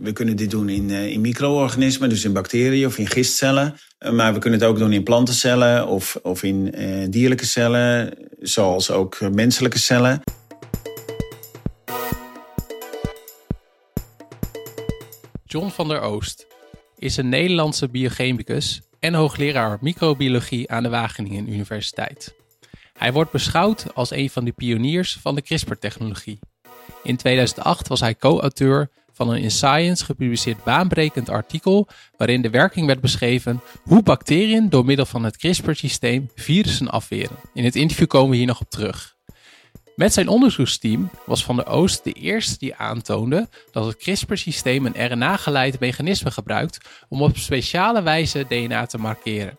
we kunnen dit doen in, in micro-organismen, dus in bacteriën of in gistcellen. maar we kunnen het ook doen in plantencellen of, of in dierlijke cellen, zoals ook menselijke cellen. John van der Oost is een Nederlandse biochemicus en hoogleraar microbiologie aan de Wageningen Universiteit. Hij wordt beschouwd als een van de pioniers van de CRISPR-technologie. In 2008 was hij co-auteur van een in Science gepubliceerd baanbrekend artikel waarin de werking werd beschreven hoe bacteriën door middel van het CRISPR-systeem virussen afweren. In het interview komen we hier nog op terug. Met zijn onderzoeksteam was Van der Oost de eerste die aantoonde dat het CRISPR-systeem een RNA-geleid mechanisme gebruikt om op speciale wijze DNA te markeren.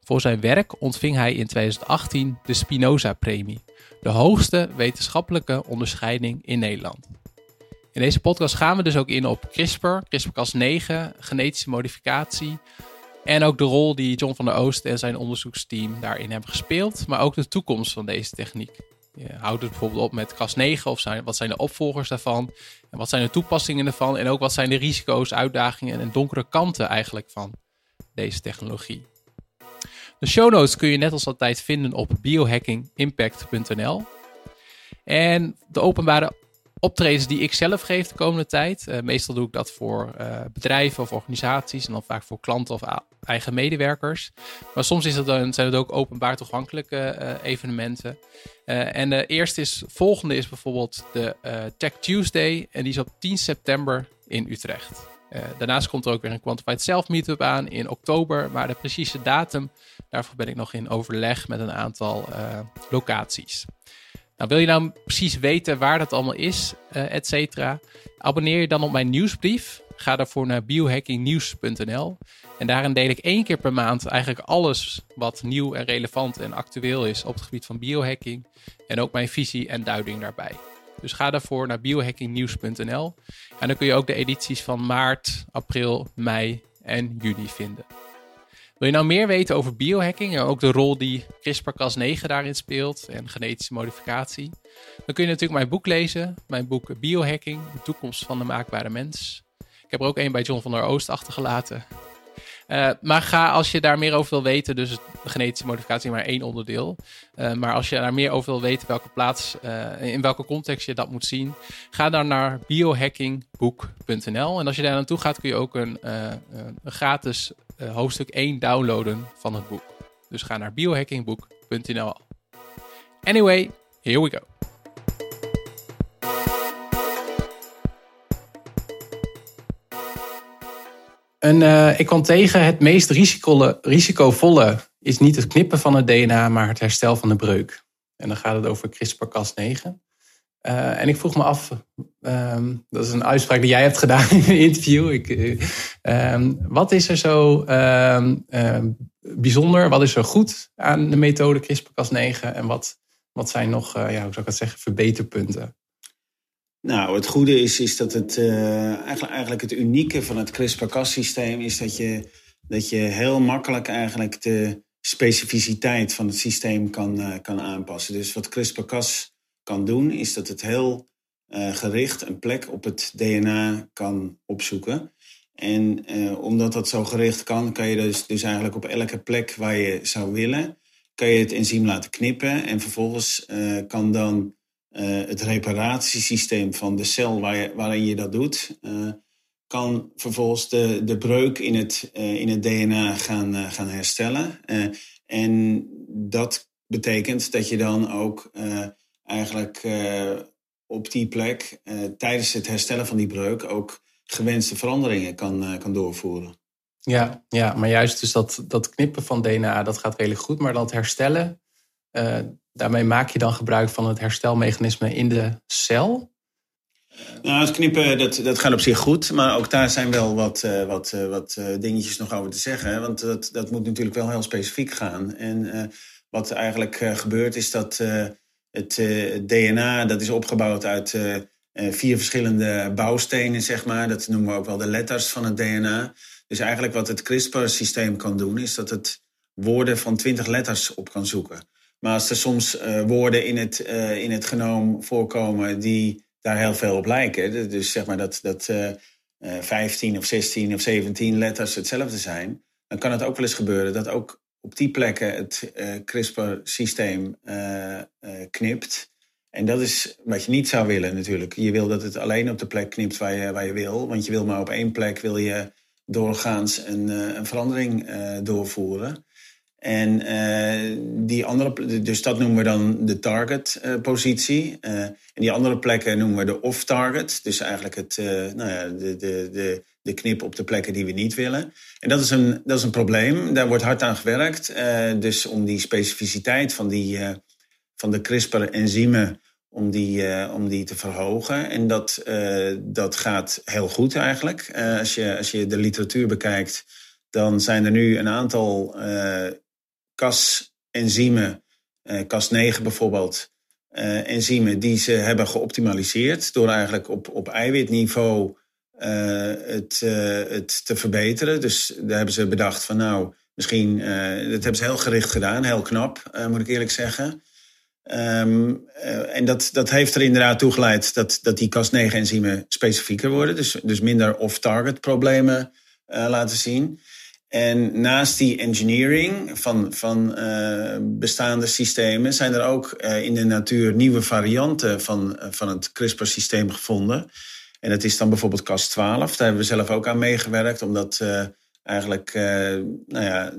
Voor zijn werk ontving hij in 2018 de Spinoza-premie, de hoogste wetenschappelijke onderscheiding in Nederland. In deze podcast gaan we dus ook in op CRISPR, CRISPR-Cas9, genetische modificatie en ook de rol die John van der Oost en zijn onderzoeksteam daarin hebben gespeeld, maar ook de toekomst van deze techniek. Je houdt het bijvoorbeeld op met CAS9 of zijn, wat zijn de opvolgers daarvan? En wat zijn de toepassingen ervan? En ook wat zijn de risico's, uitdagingen en donkere kanten eigenlijk van deze technologie? De show notes kun je net als altijd vinden op biohackingimpact.nl. En de openbare optredens die ik zelf geef de komende tijd. Uh, meestal doe ik dat voor uh, bedrijven of organisaties en dan vaak voor klanten of eigen medewerkers. Maar soms is het dan, zijn het ook openbaar toegankelijke uh, evenementen. en de eerste is, volgende is bijvoorbeeld de Tech Tuesday en die is op 10 september in Utrecht. daarnaast komt er ook weer een Quantified Self Meetup aan in oktober, maar de precieze datum, daarvoor ben ik nog in overleg met een aantal locaties. Nou, wil je nou precies weten waar dat allemaal is, uh, et cetera? Abonneer je dan op mijn nieuwsbrief. Ga daarvoor naar biohackingnieuws.nl. En daarin deel ik één keer per maand eigenlijk alles wat nieuw en relevant en actueel is op het gebied van biohacking. En ook mijn visie en duiding daarbij. Dus ga daarvoor naar biohackingnieuws.nl. En dan kun je ook de edities van maart, april, mei en juni vinden. Wil je nou meer weten over biohacking en ook de rol die CRISPR-Cas9 daarin speelt en genetische modificatie? Dan kun je natuurlijk mijn boek lezen, mijn boek Biohacking, de toekomst van de maakbare mens. Ik heb er ook een bij John van der Oost achtergelaten. Uh, maar ga als je daar meer over wil weten, dus genetische modificatie maar één onderdeel. Uh, maar als je daar meer over wil weten welke plaats, uh, in welke context je dat moet zien, ga dan naar biohackingboek.nl. En als je daar naartoe gaat, kun je ook een, een gratis hoofdstuk 1 downloaden van het boek. Dus ga naar biohackingboek.nl. Anyway, here we go. En uh, ik kwam tegen het meest risicovolle is niet het knippen van het DNA, maar het herstel van de breuk. En dan gaat het over CRISPR-Cas9. Uh, en ik vroeg me af, um, dat is een uitspraak die jij hebt gedaan in een interview. Ik, uh, wat is er zo um, bijzonder, wat is er goed aan de methode CRISPR-Cas9 en wat, wat zijn nog, uh, ja, hoe zou ik het zeggen, verbeterpunten? Nou, het goede is, is dat het eigenlijk, eigenlijk het unieke van het CRISPR-Cas-systeem is dat je, dat je heel makkelijk eigenlijk de specificiteit van het systeem kan, kan aanpassen. Dus wat CRISPR-Cas kan doen, is dat het heel uh, gericht een plek op het DNA kan opzoeken. En omdat dat zo gericht kan, kan je dus, dus eigenlijk op elke plek waar je zou willen, kan je het enzym laten knippen. En vervolgens kan dan het reparatiesysteem van de cel waarin je dat doet, kan vervolgens de, de breuk in het, in het DNA gaan, gaan herstellen. en dat betekent dat je dan ook eigenlijk op die plek tijdens het herstellen van die breuk ook gewenste veranderingen kan, kan doorvoeren. Ja, ja, maar juist dus dat, dat knippen van DNA, dat gaat redelijk goed. Maar dan het herstellen, Daarmee maak je dan gebruik van het herstelmechanisme in de cel? Nou, het knippen dat, dat gaat op zich goed, maar ook daar zijn wel wat, uh, wat, uh, wat dingetjes nog over te zeggen. Want dat, dat moet natuurlijk wel heel specifiek gaan. En wat eigenlijk gebeurt is dat het DNA, dat is opgebouwd uit vier verschillende bouwstenen, zeg maar. Dat noemen we ook wel de letters van het DNA. Dus eigenlijk wat het CRISPR-systeem kan doen, is dat het woorden van twintig letters op kan zoeken. Maar als er soms woorden in het, in het genoom voorkomen die daar heel veel op lijken. Dus zeg maar dat, dat uh, 15 of 16 of 17 letters hetzelfde zijn, dan kan het ook wel eens gebeuren dat ook op die plekken het CRISPR-systeem knipt. En dat is wat je niet zou willen natuurlijk. Je wil dat het alleen op de plek knipt waar je, waar je wil. Want je wil maar op één plek wil je doorgaans een, een verandering doorvoeren. En die andere, dus dat noemen we dan de target positie. Uh, en die andere plekken noemen we de off-target. Dus eigenlijk het, nou ja, de, de, de, de knip op de plekken die we niet willen. En dat is een, dat is een probleem. Daar wordt hard aan gewerkt. dus om die specificiteit van, die, van de CRISPR-enzymen om die, om die te verhogen. En dat, dat gaat heel goed eigenlijk. als, je, als je de literatuur bekijkt, dan zijn er nu een aantal Cas-enzymen, eh, Cas9 bijvoorbeeld, eh, enzymen die ze hebben geoptimaliseerd door eigenlijk op, op eiwitniveau het, het te verbeteren. Dus daar hebben ze bedacht van nou, misschien, dat hebben ze heel gericht gedaan, heel knap, moet ik eerlijk zeggen. Um, en dat, dat heeft er inderdaad toe geleid dat, dat die Cas9-enzymen specifieker worden, dus, dus minder off-target problemen laten zien. En naast die engineering van, van bestaande systemen zijn er ook in de natuur nieuwe varianten van, van het CRISPR-systeem gevonden. En dat is dan bijvoorbeeld Cas12. Daar hebben we zelf ook aan meegewerkt om dat eigenlijk nou ja,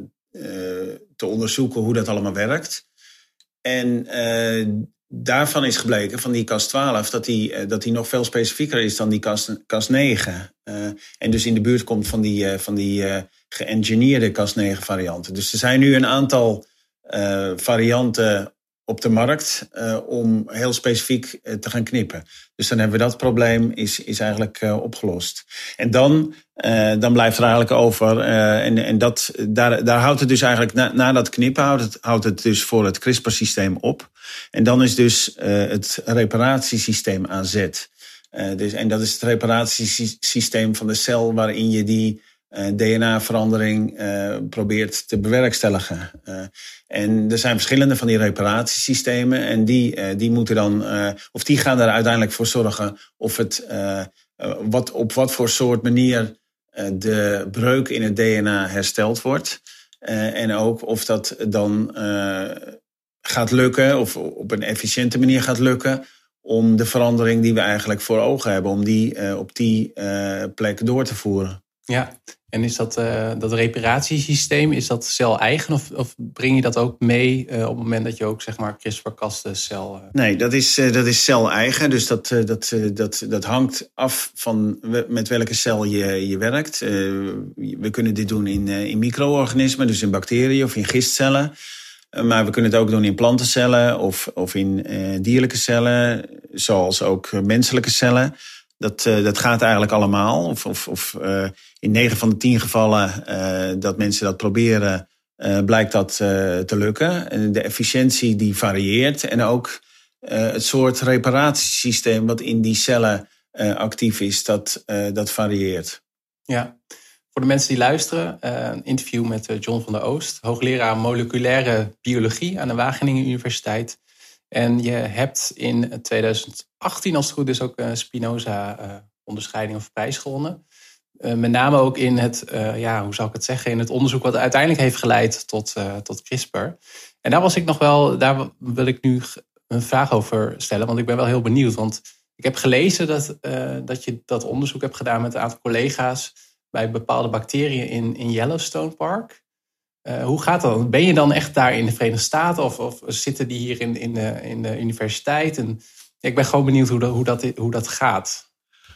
te onderzoeken hoe dat allemaal werkt. En daarvan is gebleken, van die Cas12, dat die, dat die nog veel specifieker is dan die Cas, Cas9. en dus in de buurt komt van die, van die geëngineerde Cas9 varianten. Dus er zijn nu een aantal uh, varianten op de markt uh, om heel specifiek uh, te gaan knippen. Dus dan hebben we dat probleem is, is eigenlijk opgelost. En dan, dan blijft er eigenlijk over, en, en dat, daar, daar houdt het dus eigenlijk, na, na dat knippen houdt het, houdt het dus voor het CRISPR-systeem op. En dan is dus het reparatiesysteem aan zet. dus, en dat is het reparatiesysteem van de cel waarin je die DNA-verandering uh, probeert te bewerkstelligen. Uh, en er zijn verschillende van die reparatiesystemen en die, die moeten dan, of die gaan er uiteindelijk voor zorgen of het, wat, op wat voor soort manier de breuk in het DNA hersteld wordt. en ook of dat dan gaat lukken, of op een efficiënte manier gaat lukken, om de verandering die we eigenlijk voor ogen hebben, om die op die plek door te voeren. Ja, en is dat, uh, dat reparatiesysteem, is dat cel-eigen of, of breng je dat ook mee uh, op het moment dat je ook zeg maar CRISPR-Casten cel... Uh... Nee, dat is, dat is cel-eigen. Dus dat, dat, dat, dat hangt af van met welke cel je, je werkt. we kunnen dit doen in, in micro-organismen, dus in bacteriën of in gistcellen. Maar we kunnen het ook doen in plantencellen of, of in dierlijke cellen, zoals ook menselijke cellen. Dat, uh, dat gaat eigenlijk allemaal. Of, of, of uh, in 9 van de 10 gevallen uh, dat mensen dat proberen, blijkt dat te lukken. En de efficiëntie die varieert. En ook het soort reparatiesysteem wat in die cellen actief is, dat, dat varieert. Ja, voor de mensen die luisteren, een interview met John van der Oost, hoogleraar moleculaire biologie aan de Wageningen Universiteit. En je hebt in 2018, als het goed is, ook een Spinoza-onderscheiding of prijs gewonnen. Uh, met name ook in het, ja, hoe zou ik het zeggen, in het onderzoek wat uiteindelijk heeft geleid tot, tot CRISPR. En daar was ik nog wel, daar wil ik nu een vraag over stellen, want ik ben wel heel benieuwd. Want ik heb gelezen dat, dat je dat onderzoek hebt gedaan met een aantal collega's bij bepaalde bacteriën in, in Yellowstone Park. Uh, hoe gaat dat? Ben je dan echt daar in de Verenigde Staten of, of zitten die hier in, in, de, in de universiteit? En, ik ben gewoon benieuwd hoe dat, hoe dat, hoe dat gaat.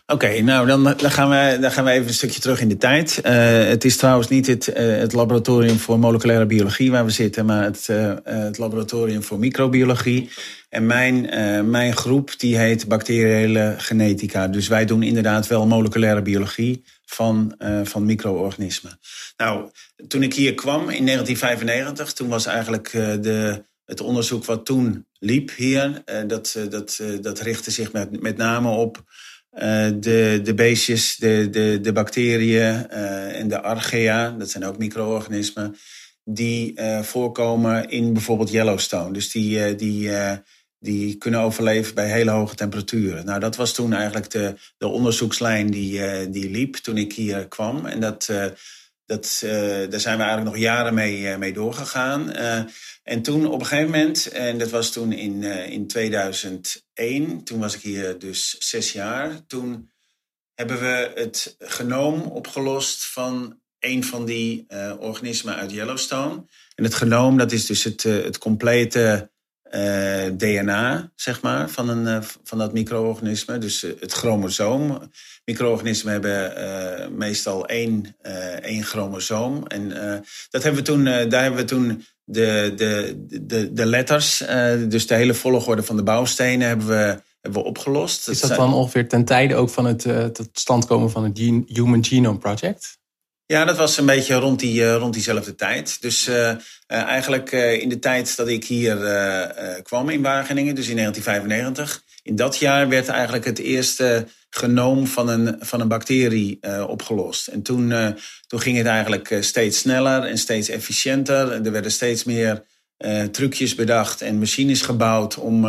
Oké, nou dan, dan, gaan we, dan gaan we even een stukje terug in de tijd. Uh, het is trouwens niet het, uh, het laboratorium voor moleculaire biologie waar we zitten, maar het, het laboratorium voor microbiologie. En mijn, mijn groep die heet bacteriële genetica. Dus wij doen inderdaad wel moleculaire biologie van, van micro-organismen. Nou, toen ik hier kwam in 1995, toen was eigenlijk de, het onderzoek wat toen liep hier, dat, dat, dat richtte zich met, met name op de, de beestjes, de, de, de bacteriën en de archaea, dat zijn ook micro-organismen, die voorkomen in bijvoorbeeld Yellowstone. Dus die, die, die kunnen overleven bij hele hoge temperaturen. Nou, dat was toen eigenlijk de, de onderzoekslijn die, die liep toen ik hier kwam. En dat, dat, daar zijn we eigenlijk nog jaren mee, mee doorgegaan. en toen op een gegeven moment, en dat was toen in, in 2001, toen was ik hier dus zes jaar, toen hebben we het genoom opgelost van een van die organismen uit Yellowstone. En het genoom, dat is dus het, het complete uh, eh, DNA, zeg maar, van, een, van dat micro-organisme. Dus het chromosoom. Micro-organismen hebben meestal één, één chromosoom. En dat hebben we toen, daar hebben we toen de, de, de, de letters, dus de hele volgorde van de bouwstenen, hebben we hebben we opgelost. Is dat dan ongeveer ten tijde ook van het tot stand komen van het Human Genome Project? Ja, dat was een beetje rond, die, uh, rond diezelfde tijd. Dus uh, eigenlijk in de tijd dat ik hier kwam in Wageningen, dus in 1995, in dat jaar werd eigenlijk het eerste genoom van een, van een bacterie opgelost. En toen, toen ging het eigenlijk steeds sneller en steeds efficiënter. Er werden steeds meer trucjes bedacht en machines gebouwd om,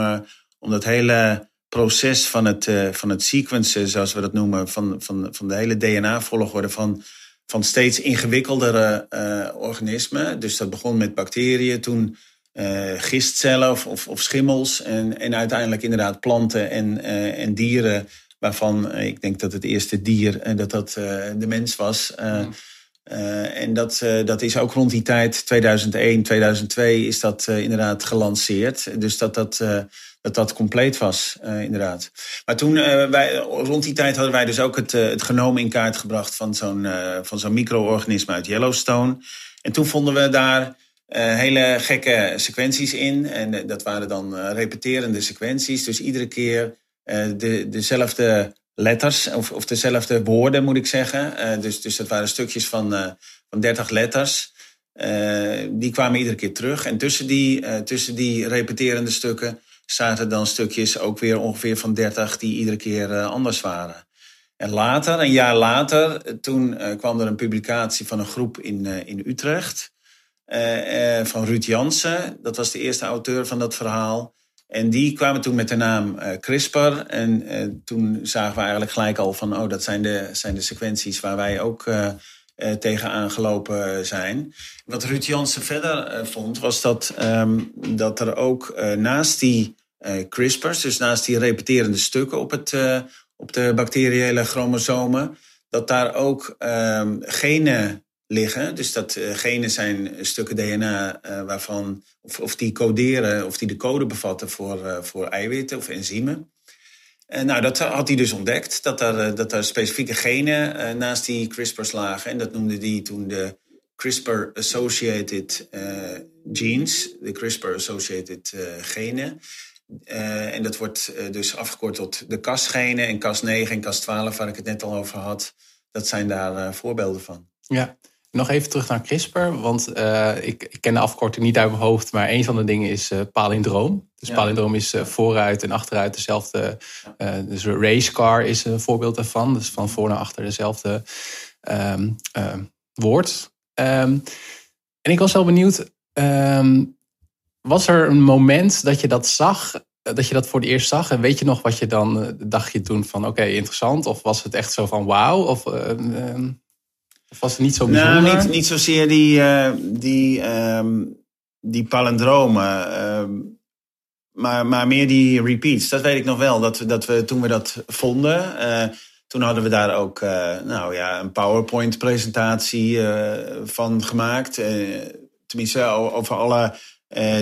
om dat hele proces van het, van het sequencen, zoals we dat noemen, van, van, van de hele DNA-volgorde van, van steeds ingewikkeldere uh, organismen. Dus dat begon met bacteriën, toen uh, gistcellen of, of, schimmels en, en uiteindelijk inderdaad planten en, en dieren, waarvan ik denk dat het eerste dier dat dat de mens was. Mm. en dat, dat is ook rond die tijd, 2001, 2002, is dat inderdaad gelanceerd. Dus dat dat dat dat compleet was, inderdaad. Maar toen, wij, rond die tijd hadden wij dus ook het, het genoom in kaart gebracht van zo'n van zo'n micro-organisme uit Yellowstone. En toen vonden we daar hele gekke sequenties in. En dat waren dan repeterende sequenties. Dus iedere keer de, dezelfde letters, of, of dezelfde woorden moet ik zeggen. dus, dus dat waren stukjes van, van 30 letters. die kwamen iedere keer terug. En tussen die, tussen die repeterende stukken zaten dan stukjes ook weer ongeveer van 30 die iedere keer anders waren. En later, een jaar later, toen kwam er een publicatie van een groep in, in Utrecht. van Ruud Jansen. Dat was de eerste auteur van dat verhaal. En die kwamen toen met de naam CRISPR. En toen zagen we eigenlijk gelijk al van... oh, dat zijn de, zijn de sequenties waar wij ook tegenaan gelopen zijn. Wat Ruud Jansen verder vond, was dat, um, dat er ook naast die uh, CRISPR's, dus naast die repeterende stukken op, het, uh, op de bacteriële chromosomen, dat daar ook um, genen liggen. Dus dat uh, genen zijn stukken DNA waarvan, of, die coderen, of die de code bevatten voor, voor eiwitten of enzymen. En nou, dat had hij dus ontdekt, dat er, dat er specifieke genen naast die CRISPR's lagen. En dat noemde hij toen de CRISPR-associated genes, de CRISPR-associated genen. En dat wordt dus afgekort tot de kasgenen en kas 9 en kas 12, waar ik het net al over had. Dat zijn daar voorbeelden van. Ja, nog even terug naar CRISPR, want ik, ik, ken de afkorting niet uit mijn hoofd, maar een van de dingen is palindroom. Dus ja. palindroom is vooruit en achteruit dezelfde. Dus racecar is een voorbeeld daarvan. Dus van voor naar achter dezelfde um, woord. Um, en ik was wel benieuwd. Um, was er een moment dat je dat zag, eh, dat je dat voor het eerst zag? En weet je nog wat je dan dacht je toen van oké, interessant? Of was het echt zo van wauw? Of, of, was het niet zo bijzonder? Nou, niet, niet zozeer die, die, um, die palindromen. Ehm, maar, maar meer die repeats. Dat weet ik nog wel. Dat, dat we toen we dat vonden. toen hadden we daar ook nou ja, een PowerPoint-presentatie van gemaakt. tenminste, over alle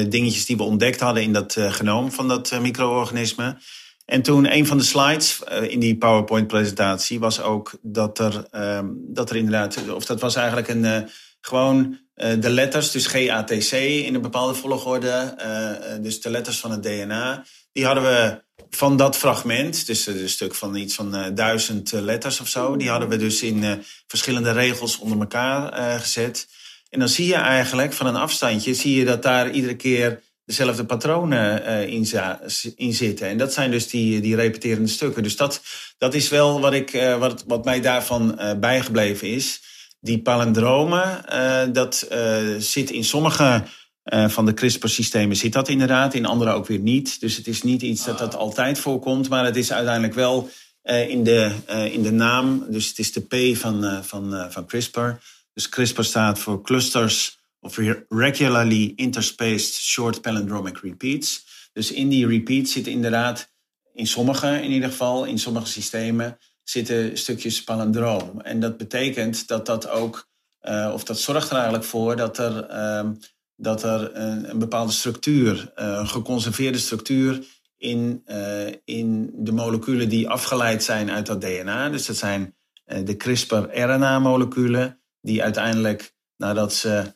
dingetjes die we ontdekt hadden in dat genoom van dat micro-organisme. En toen een van de slides in die PowerPoint-presentatie was ook dat er, ehm, dat er inderdaad, of dat was eigenlijk een, gewoon de letters, dus GATC in een bepaalde volgorde, dus de letters van het DNA, die hadden we van dat fragment, dus een stuk van iets van duizend letters of zo, die hadden we dus in verschillende regels onder elkaar gezet. En dan zie je eigenlijk van een afstandje, zie je dat daar iedere keer dezelfde patronen uh, in, in, zitten. En dat zijn dus die, die repeterende stukken. Dus dat, dat is wel wat, ik, uh, wat, wat mij daarvan uh, bijgebleven is. Die palindromen, dat zit in sommige van de CRISPR-systemen zit dat inderdaad, in andere ook weer niet. Dus het is niet iets dat dat altijd voorkomt, maar het is uiteindelijk wel in, de, in de naam. Dus het is de P van, van, van CRISPR. Dus CRISPR staat voor Clusters of Regularly Interspaced Short Palindromic Repeats. Dus in die repeats zit inderdaad, in sommige in ieder geval, in sommige systemen, zitten stukjes palindroom. En dat betekent dat dat ook, uh, of dat zorgt er eigenlijk voor dat er, uh, dat er een, bepaalde structuur, uh, een geconserveerde structuur in, uh, in de moleculen die afgeleid zijn uit dat DNA. Dus dat zijn de CRISPR-RNA-moleculen, die uiteindelijk, nadat ze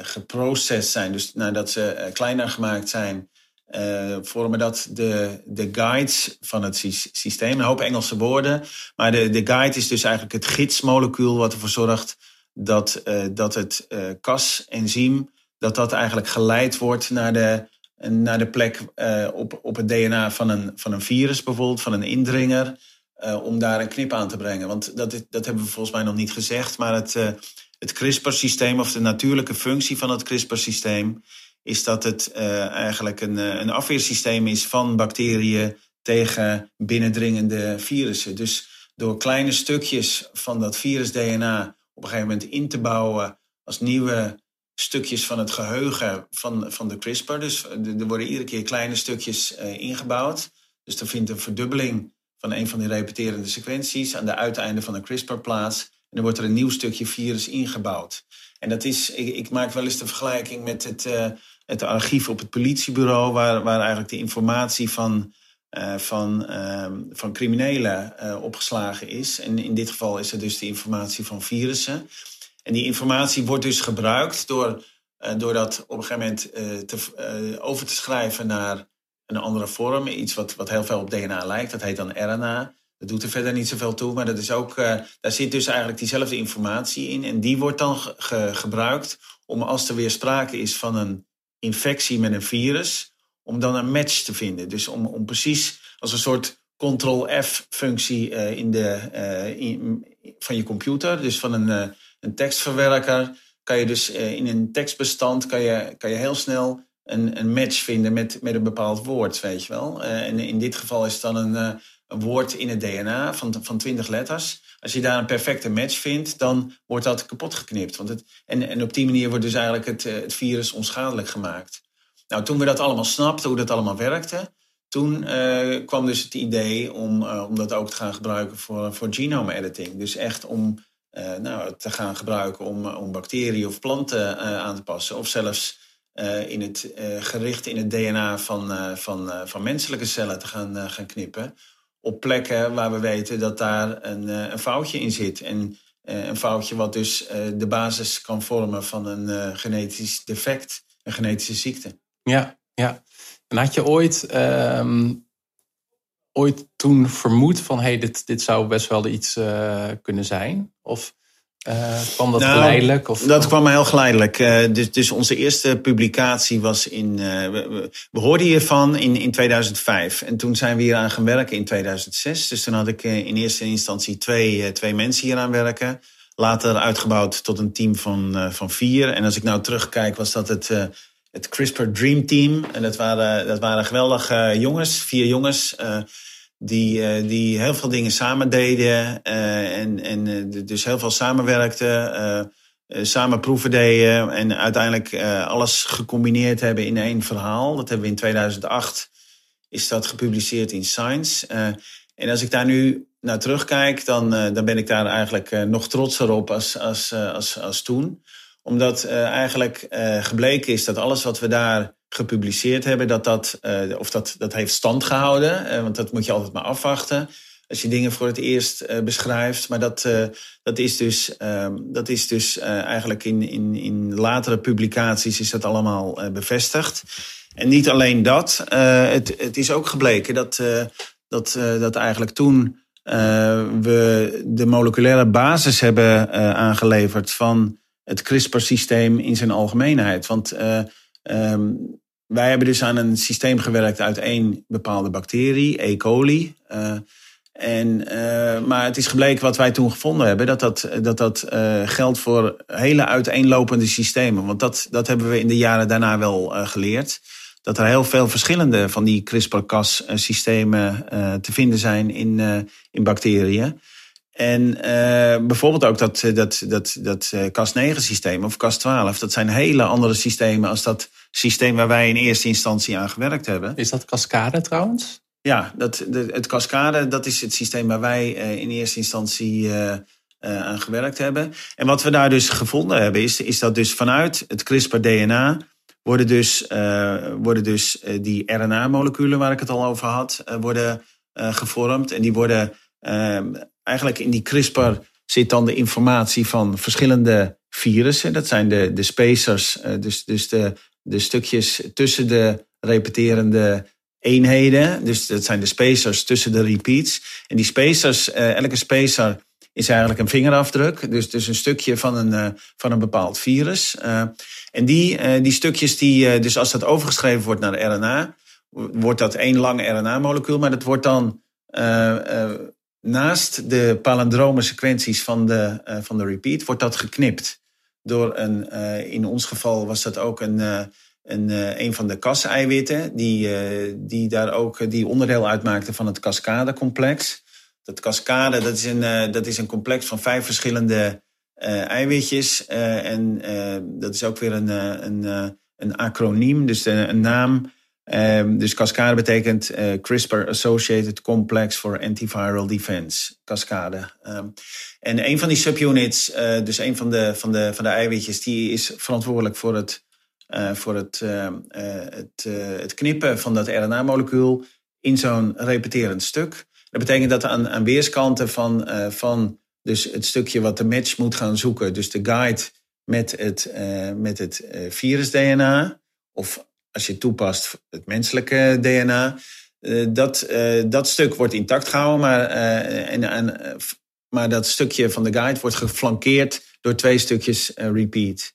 geprocessed zijn, dus nadat ze kleiner gemaakt zijn, uh, vormen dat de, de guides van het systeem. Een hoop Engelse woorden. Maar de, de guide is dus eigenlijk het gidsmolecuul wat ervoor zorgt dat, dat het uh, Cas-enzym dat dat eigenlijk geleid wordt naar de, naar de plek op, op het DNA van een, van een virus bijvoorbeeld, van een indringer. om daar een knip aan te brengen. Want dat, dat hebben we volgens mij nog niet gezegd. Maar het, het CRISPR-systeem of de natuurlijke functie van het CRISPR-systeem is dat het uh, eigenlijk een, eh, een afweersysteem is van bacteriën tegen binnendringende virussen. Dus door kleine stukjes van dat virus-DNA op een gegeven moment in te bouwen als nieuwe stukjes van het geheugen van, van de CRISPR. Dus er worden iedere keer kleine stukjes ingebouwd. Dus er vindt een verdubbeling van een van die repeterende sequenties aan de uiteinden van de CRISPR plaats. En dan wordt er een nieuw stukje virus ingebouwd. En dat is, ik, maak wel eens de vergelijking met het, uh, het archief op het politiebureau, waar, waar eigenlijk de informatie van, uh, van, uh, van criminelen uh, opgeslagen is. En in dit geval is het dus de informatie van virussen. En die informatie wordt dus gebruikt door, door dat op een gegeven moment te, over te schrijven naar een andere vorm. Iets wat, wat heel veel op DNA lijkt. Dat heet dan RNA. Dat doet er verder niet zoveel toe, maar dat is ook, uh, daar zit dus eigenlijk diezelfde informatie in. En die wordt dan ge gebruikt om als er weer sprake is van een infectie met een virus, om dan een match te vinden. Dus om, om precies als een soort Ctrl-F-functie uh, in de, uh, in, van je computer, dus van een, een tekstverwerker, kan je dus in een tekstbestand kan je, kan je heel snel een, een match vinden met, met een bepaald woord, weet je wel. en in dit geval is het dan een woord in het DNA van, van 20 letters. Als je daar een perfecte match vindt, dan wordt dat kapot geknipt. Want het, en, en op die manier wordt dus eigenlijk het, eh, het virus onschadelijk gemaakt. Nou, toen we dat allemaal snapten, hoe dat allemaal werkte, toen uh, kwam dus het idee om, uh, om dat ook te gaan gebruiken voor, voor genome editing. Dus echt om uh, nou, te gaan gebruiken om, om bacteriën of planten aan te passen. Of zelfs in het, gericht in het DNA van, van, van menselijke cellen te gaan, gaan knippen op plekken waar we weten dat daar een, eh, een foutje in zit. En eh, een foutje wat dus eh, de basis kan vormen van een genetisch defect, een genetische ziekte. Ja, ja. En had je ooit, um, ooit toen vermoed van hey, dit, dit zou best wel iets kunnen zijn? Of uh, kwam dat nou, geleidelijk? Of, dat kwam heel geleidelijk. Uh, dus, dus, onze eerste publicatie was in. Uh, we, we, hoorden hiervan in, in 2005. En toen zijn we hier aan gaan werken in 2006. Dus toen had ik in eerste instantie twee, twee mensen hier aan werken. Later uitgebouwd tot een team van, van vier. En als ik nou terugkijk, was dat het, het CRISPR Dream Team. En dat waren, dat waren geweldige jongens, vier jongens die, uh, die heel veel dingen samen deden uh, en, en uh, dus heel veel samenwerkten, samen proeven deden en uiteindelijk alles gecombineerd hebben in één verhaal. Dat hebben we in 2008 is dat gepubliceerd in Science. en als ik daar nu naar terugkijk, dan, dan ben ik daar eigenlijk nog trotser op als, als, als, als toen. Omdat eigenlijk gebleken is dat alles wat we daar gepubliceerd hebben, dat dat, uh, of dat, dat heeft stand gehouden. Uh, want dat moet je altijd maar afwachten. Als je dingen voor het eerst uh, beschrijft. Maar dat, dat is dus, ehm, dat is dus eigenlijk in, in, in latere publicaties is dat allemaal bevestigd. En niet alleen dat. het, het is ook gebleken dat, dat, dat eigenlijk toen we de moleculaire basis hebben aangeleverd van het CRISPR-systeem in zijn algemeenheid. Want Um, wij hebben dus aan een systeem gewerkt uit één bepaalde bacterie, E. coli. Uh, En, uh, maar het is gebleken wat wij toen gevonden hebben, dat dat, dat, dat uh, geldt voor hele uiteenlopende systemen. Want dat, dat hebben we in de jaren daarna wel geleerd. Dat er heel veel verschillende van die CRISPR-Cas-systemen te vinden zijn in, in bacteriën. En bijvoorbeeld ook dat, dat, dat, dat Cas9-systeem of Cas12, dat zijn hele andere systemen als dat systeem waar wij in eerste instantie aan gewerkt hebben. Is dat Cascade trouwens? Ja, dat, de, het Cascade, dat is het systeem waar wij uh, in eerste instantie uh, uh, aan gewerkt hebben. En wat we daar dus gevonden hebben, is, is dat dus vanuit het CRISPR-DNA worden dus, worden dus die RNA-moleculen waar ik het al over had, worden gevormd. En die worden ehm, eigenlijk in die CRISPR zit dan de informatie van verschillende virussen. Dat zijn de, de spacers, dus, dus de, de stukjes tussen de repeterende eenheden. Dus dat zijn de spacers tussen de repeats. En die spacers, uh, elke spacer is eigenlijk een vingerafdruk. Dus, dus een stukje van een, uh, van een bepaald virus. Uh, en die, die stukjes, die, dus als dat overgeschreven wordt naar RNA, wordt dat één lang RNA-molecuul. Maar dat wordt dan naast de palindrome sequenties van de, van de repeat, wordt dat geknipt. Door een, in ons geval was dat ook een een, uh, een van de kas-eiwitten, die, die daar ook die onderdeel uitmaakte van het cascade-complex. Dat cascade dat is, een, dat is een complex van vijf verschillende eiwitjes. en dat is ook weer een, een, een acroniem, dus een naam. Ehm, dus cascade betekent CRISPR Associated Complex for Antiviral Defense. Cascade. Ehm, en een van die subunits, dus een van de, van, de, van de eiwitjes, die is verantwoordelijk voor het uh, voor het, uh, het, het, knippen van dat RNA-molecuul in zo'n repeterend stuk. Dat betekent dat aan, aan weerskanten van, van dus het stukje wat de match moet gaan zoeken, dus de guide met het, met het virus-DNA, of als je toepast het menselijke DNA, dat, dat stuk wordt intact gehouden, maar, en, en, maar dat stukje van de guide wordt geflankeerd door twee stukjes repeat.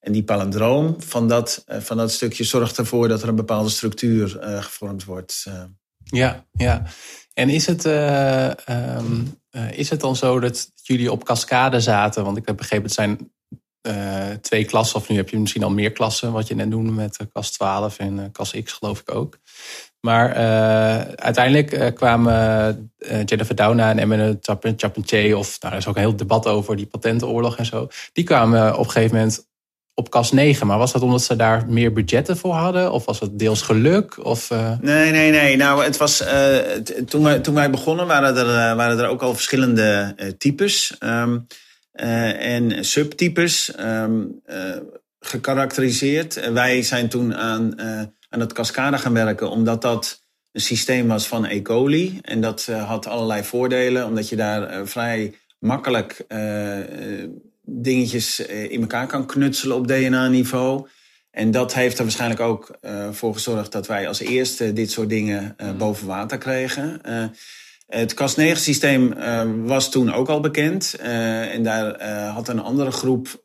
En die palindroom van dat, eh, van dat stukje zorgt ervoor dat er een bepaalde structuur gevormd wordt. Eh. Ja, ja. En is het, um, is het dan zo dat jullie op cascade zaten? Want ik heb begrepen, het zijn twee klassen, of nu heb je misschien al meer klassen, wat je net noemde met CAS 12 en CAS X, geloof ik ook. Maar uiteindelijk kwamen Jennifer Doudna en Emmanuel Charpentier, of nou, er is ook een heel debat over die patentenoorlog en zo, die kwamen op een gegeven moment op kas 9. Maar was dat omdat ze daar meer budgetten voor hadden? Of was het deels geluk? Of. Nee, nee, nee. Nou, het was, toen, wij, toen wij begonnen waren er, waren er ook al verschillende types um, en subtypes um, gekarakteriseerd. wij zijn toen aan, aan het cascade gaan werken, omdat dat een systeem was van E. coli. En dat had allerlei voordelen, omdat je daar vrij makkelijk dingetjes eh, in elkaar kan knutselen op DNA-niveau. En dat heeft er waarschijnlijk ook uh, voor gezorgd dat wij als eerste dit soort dingen uh, boven water kregen. Uh, het Cas9-systeem was toen ook al bekend. en daar had een andere groep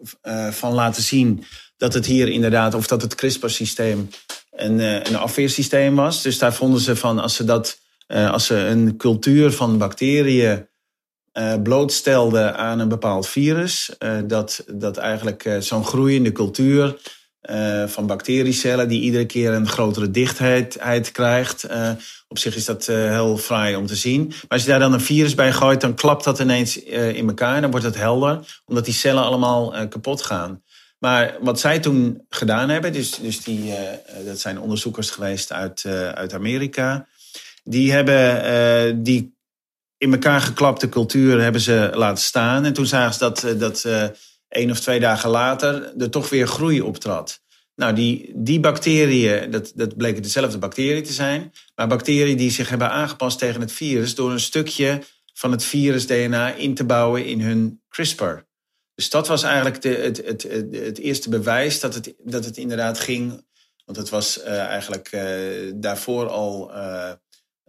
van laten zien dat het hier inderdaad, of dat het CRISPR-systeem een, een afweersysteem was. Dus daar vonden ze van, als ze, dat, als ze een cultuur van bacteriën uh, blootstelde aan een bepaald virus. Dat, dat eigenlijk zo'n groeiende cultuur van bacteriecellen, die iedere keer een grotere dichtheid krijgt. op zich is dat heel fraai om te zien. Maar als je daar dan een virus bij gooit, dan klapt dat ineens in elkaar. Dan wordt het helder, omdat die cellen allemaal kapot gaan. Maar wat zij toen gedaan hebben, dus, dus die, dat zijn onderzoekers geweest uit, uit Amerika. Die hebben die in elkaar geklapte cultuur hebben ze laten staan. En toen zagen ze dat, eh, dat één of twee dagen later er toch weer groei optrad. Nou, die, die bacteriën, dat, dat bleken dezelfde bacteriën te zijn. Maar bacteriën die zich hebben aangepast tegen het virus door een stukje van het virus-DNA in te bouwen in hun CRISPR. Dus dat was eigenlijk de, het, het, het, eerste bewijs dat het, dat het inderdaad ging. Want het was uh, eigenlijk uh, daarvoor al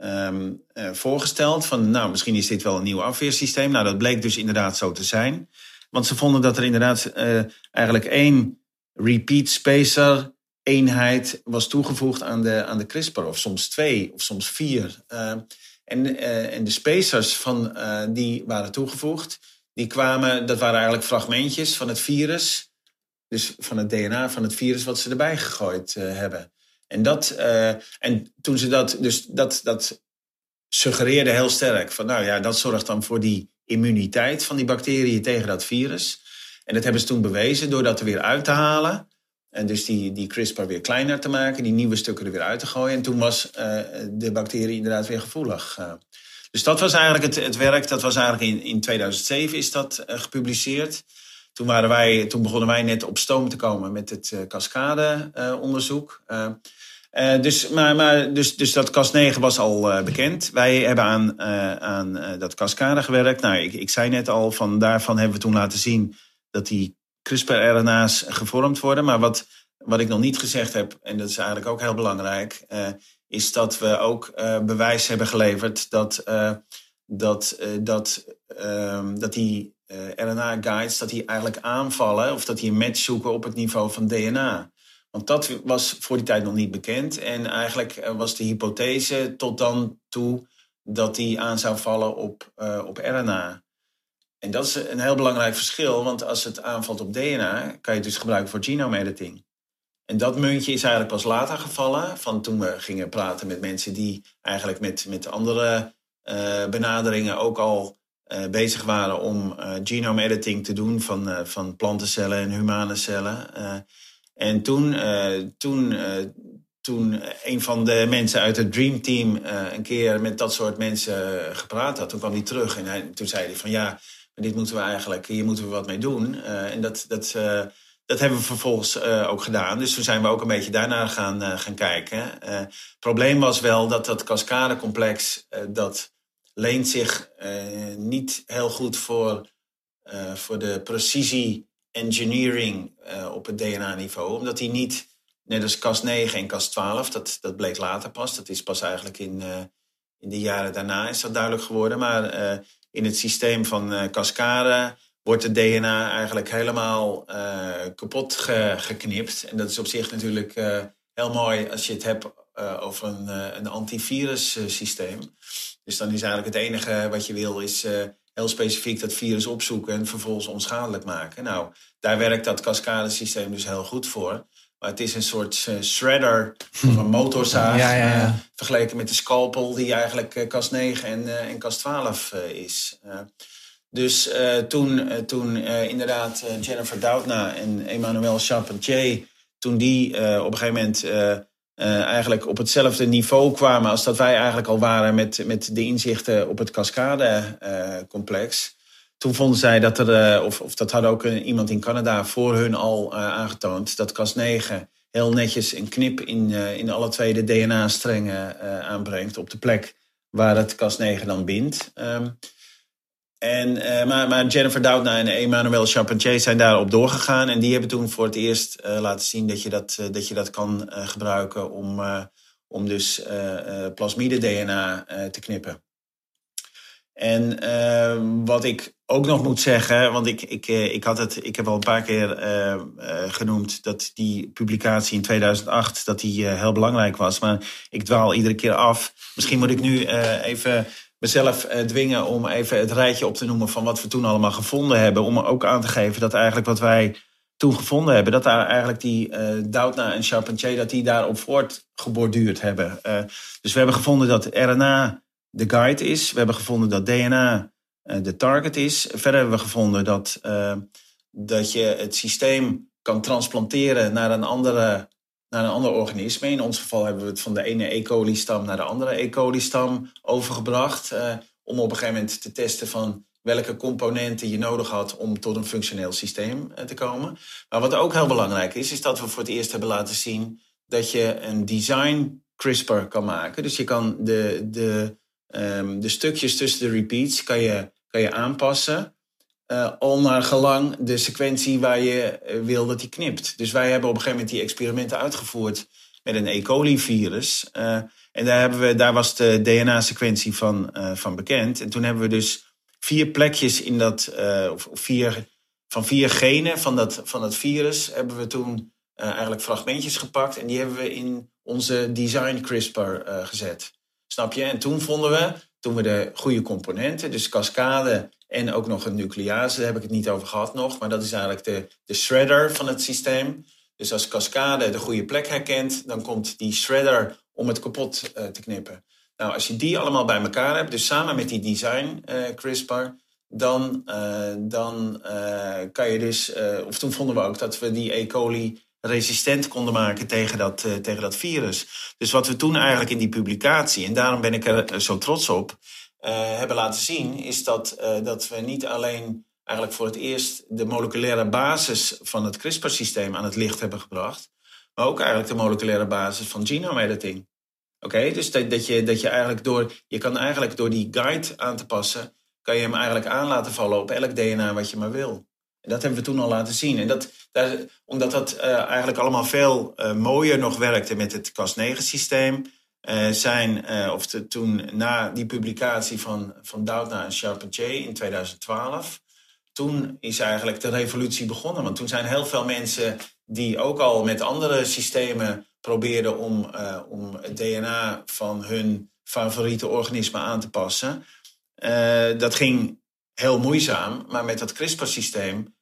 um, uh, voorgesteld. Van nou, misschien is dit wel een nieuw afweersysteem. Nou, dat bleek dus inderdaad zo te zijn. Want ze vonden dat er inderdaad uh, eigenlijk één repeat spacer eenheid was toegevoegd aan de, aan de CRISPR. Of soms twee, of soms vier. Uh, en En, en de spacers van, die waren toegevoegd. Die kwamen, dat waren eigenlijk fragmentjes van het virus. Dus van het DNA van het virus wat ze erbij gegooid hebben. En, dat, en toen ze dat, dus dat, dat suggereerde heel sterk van, nou ja, dat zorgt dan voor die immuniteit van die bacteriën tegen dat virus. En dat hebben ze toen bewezen door dat er weer uit te halen. En dus die, die CRISPR weer kleiner te maken, die nieuwe stukken er weer uit te gooien. En toen was uh, de bacterie inderdaad weer gevoelig. Uh, dus dat was eigenlijk het, het werk. Dat was eigenlijk in, in 2007 is dat uh, gepubliceerd. Toen, waren wij, toen begonnen wij net op stoom te komen met het cascade-onderzoek. Uh, dus, maar, maar, dus, dus dat CAS 9 was al uh, bekend. Wij hebben aan, uh, aan dat cascade gewerkt. Nou, ik, ik zei net al, van daarvan hebben we toen laten zien dat die CRISPR-RNA's gevormd worden. Maar wat, wat ik nog niet gezegd heb, en dat is eigenlijk ook heel belangrijk, is dat we ook bewijs hebben geleverd dat, dat, dat, ehm, dat die RNA-guides dat die eigenlijk aanvallen of dat die een match zoeken op het niveau van DNA. Want dat was voor die tijd nog niet bekend. En eigenlijk eh, was de hypothese tot dan toe dat die aan zou vallen op, uh, op RNA. En dat is een heel belangrijk verschil, want als het aanvalt op DNA, kan je het dus gebruiken voor genome editing. En dat muntje is eigenlijk pas later gevallen, van toen we gingen praten met mensen die eigenlijk met, met andere uh, benaderingen ook al bezig waren om genome editing te doen van, van plantencellen en humane cellen. En toen, uh, toen, uh, toen een van de mensen uit het Dream Team uh, een keer met dat soort mensen gepraat had, toen kwam hij terug en toen zei hij van ja, dit moeten we eigenlijk, hier moeten we wat mee doen. en dat, dat, dat hebben we vervolgens ook gedaan. Dus toen zijn we ook een beetje daarnaar gaan, gaan kijken. Het probleem was wel dat dat cascadecomplex, dat leent zich niet heel goed voor, voor de precisie engineering uh, op het DNA-niveau. Omdat die niet, net als Cas9 en Cas12, dat, dat bleek later pas. Dat is pas eigenlijk in, uh, in de jaren daarna is dat duidelijk geworden. Maar uh, in het systeem van Cascade wordt het DNA eigenlijk helemaal kapot ge, geknipt. En dat is op zich natuurlijk heel mooi als je het hebt over een, een antivirus systeem. Dus dan is eigenlijk het enige wat je wil is heel specifiek dat virus opzoeken en vervolgens onschadelijk maken. Nou, daar werkt dat cascadesysteem dus heel goed voor. Maar het is een soort uh, shredder of een motorzaag. Ja, ja, ja. Uh, vergeleken met de scalpel die eigenlijk uh, CAS 9 en, en CAS 12 is. dus toen, toen inderdaad Jennifer Doudna en Emmanuel Charpentier... toen die op een gegeven moment uh, eigenlijk op hetzelfde niveau kwamen als dat wij eigenlijk al waren met, met de inzichten op het Cascade-complex. Uh, Toen vonden zij dat er, uh, of, of dat had ook iemand in Canada voor hun al aangetoond, dat Cas9 heel netjes een knip in, in alle twee de DNA-strengen aanbrengt op de plek waar het Cas9 dan bindt. Um, en, uh, maar, maar, Jennifer Doudna en Emmanuel Charpentier zijn daarop doorgegaan. En die hebben toen voor het eerst uh, laten zien dat je dat, uh, dat, je dat kan gebruiken om, om dus plasmide DNA te knippen. En wat ik ook nog moet zeggen, want ik, ik, ik, had het, ik heb al een paar keer genoemd dat die publicatie in 2008 dat die, heel belangrijk was. Maar ik dwaal iedere keer af. Misschien moet ik nu even mezelf uh, dwingen om even het rijtje op te noemen van wat we toen allemaal gevonden hebben. Om ook aan te geven dat eigenlijk wat wij toen gevonden hebben, dat daar eigenlijk die uh, Doudna en Charpentier, dat die daarop voortgeborduurd hebben. Uh, dus we hebben gevonden dat RNA de guide is. We hebben gevonden dat DNA de target is. Verder hebben we gevonden dat, dat je het systeem kan transplanteren naar een andere naar een ander organisme. In ons geval hebben we het van de ene E. coli-stam naar de andere E. coli-stam overgebracht. Uh, om op een gegeven moment te testen van welke componenten je nodig had om tot een functioneel systeem uh, te komen. Maar wat ook heel belangrijk is, is dat we voor het eerst hebben laten zien dat je een design CRISPR kan maken. Dus je kan de, de, um, de stukjes tussen de repeats kan je, kan je aanpassen uh, al naar gelang de sequentie waar je eh, wil dat die knipt. Dus wij hebben op een gegeven moment die experimenten uitgevoerd met een E. coli-virus. Uh, en daar, hebben we, daar was de DNA-sequentie van, van bekend. En toen hebben we dus vier plekjes in dat, of vier, van vier genen van dat, van dat virus, hebben we toen eigenlijk fragmentjes gepakt. En die hebben we in onze design CRISPR gezet. Snap je? En toen vonden we toen we de goede componenten, dus cascade en ook nog een nuclease, daar heb ik het niet over gehad nog, maar dat is eigenlijk de, de shredder van het systeem. Dus als cascade de goede plek herkent, dan komt die shredder om het kapot uh, te knippen. Nou, als je die allemaal bij elkaar hebt, dus samen met die design uh, CRISPR, dan, uh, dan kan je dus, of toen vonden we ook dat we die E. coli resistent konden maken tegen dat, tegen dat virus. Dus wat we toen eigenlijk in die publicatie, en daarom ben ik er zo trots op, hebben laten zien, is dat, dat we niet alleen eigenlijk voor het eerst de moleculaire basis van het CRISPR-systeem aan het licht hebben gebracht, maar ook eigenlijk de moleculaire basis van genome editing. Oké, dus dat, dat, je, dat je eigenlijk door, je kan eigenlijk door die guide aan te passen, kan je hem eigenlijk aan laten vallen op elk DNA wat je maar wil. Dat hebben we toen al laten zien. En dat, daar, omdat dat uh, eigenlijk allemaal veel uh, mooier nog werkte met het Cas9-systeem, uh, eh, zijn, of toen na die publicatie van, van Doudna en Charpentier in 2012, toen is eigenlijk de revolutie begonnen. Want toen zijn heel veel mensen die ook al met andere systemen probeerden om, om het DNA van hun favoriete organisme aan te passen. Dat ging heel moeizaam, maar met dat CRISPR-systeem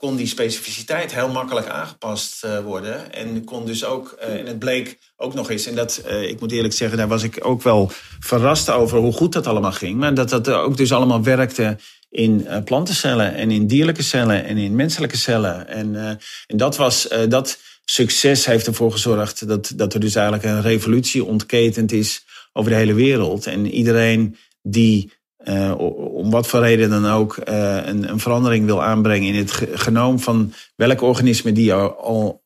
kon die specificiteit heel makkelijk aangepast uh, worden. En kon dus ook, en het bleek ook nog eens, en dat, ik moet eerlijk zeggen, daar was ik ook wel verrast over hoe goed dat allemaal ging. Maar dat dat ook dus allemaal werkte in plantencellen en in dierlijke cellen en in menselijke cellen. En, en dat, was, dat succes heeft ervoor gezorgd dat, dat er dus eigenlijk een revolutie ontketend is over de hele wereld. En iedereen die om wat voor reden dan ook een, een, verandering wil aanbrengen in het genoom van welk organisme die, al,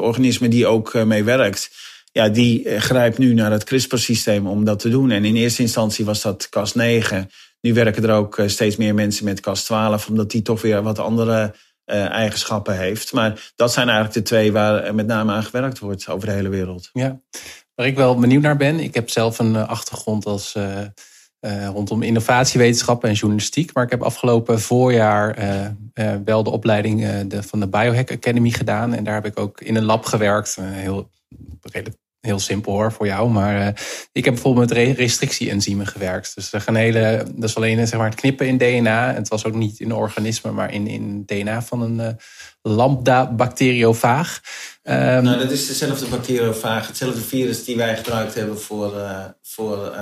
organisme die ook mee werkt. Ja, die grijpt nu naar het CRISPR-systeem om dat te doen. En in eerste instantie was dat Cas9. Nu werken er ook eh, steeds meer mensen met Cas 12, omdat die toch weer wat andere eigenschappen heeft. Maar dat zijn eigenlijk de twee waar met name aan gewerkt wordt over de hele wereld. Ja, waar ik wel benieuwd naar ben. Ik heb zelf een eh, achtergrond als. Uh, rondom innovatiewetenschappen en journalistiek. Maar ik heb afgelopen voorjaar uh, uh, wel de opleiding de, van de Biohack Academy gedaan. En daar heb ik ook in een lab gewerkt. heel heel simpel hoor voor jou. Maar ik heb bijvoorbeeld met restrictie-enzymen gewerkt. Dus gaan hele, dat is alleen zeg maar, het knippen in DNA. Het was ook niet in organismen, maar in, in DNA van een lambda-bacteriofaag. Um, nou, dat is dezelfde bacteriofaag, hetzelfde virus die wij gebruikt hebben voor, voor,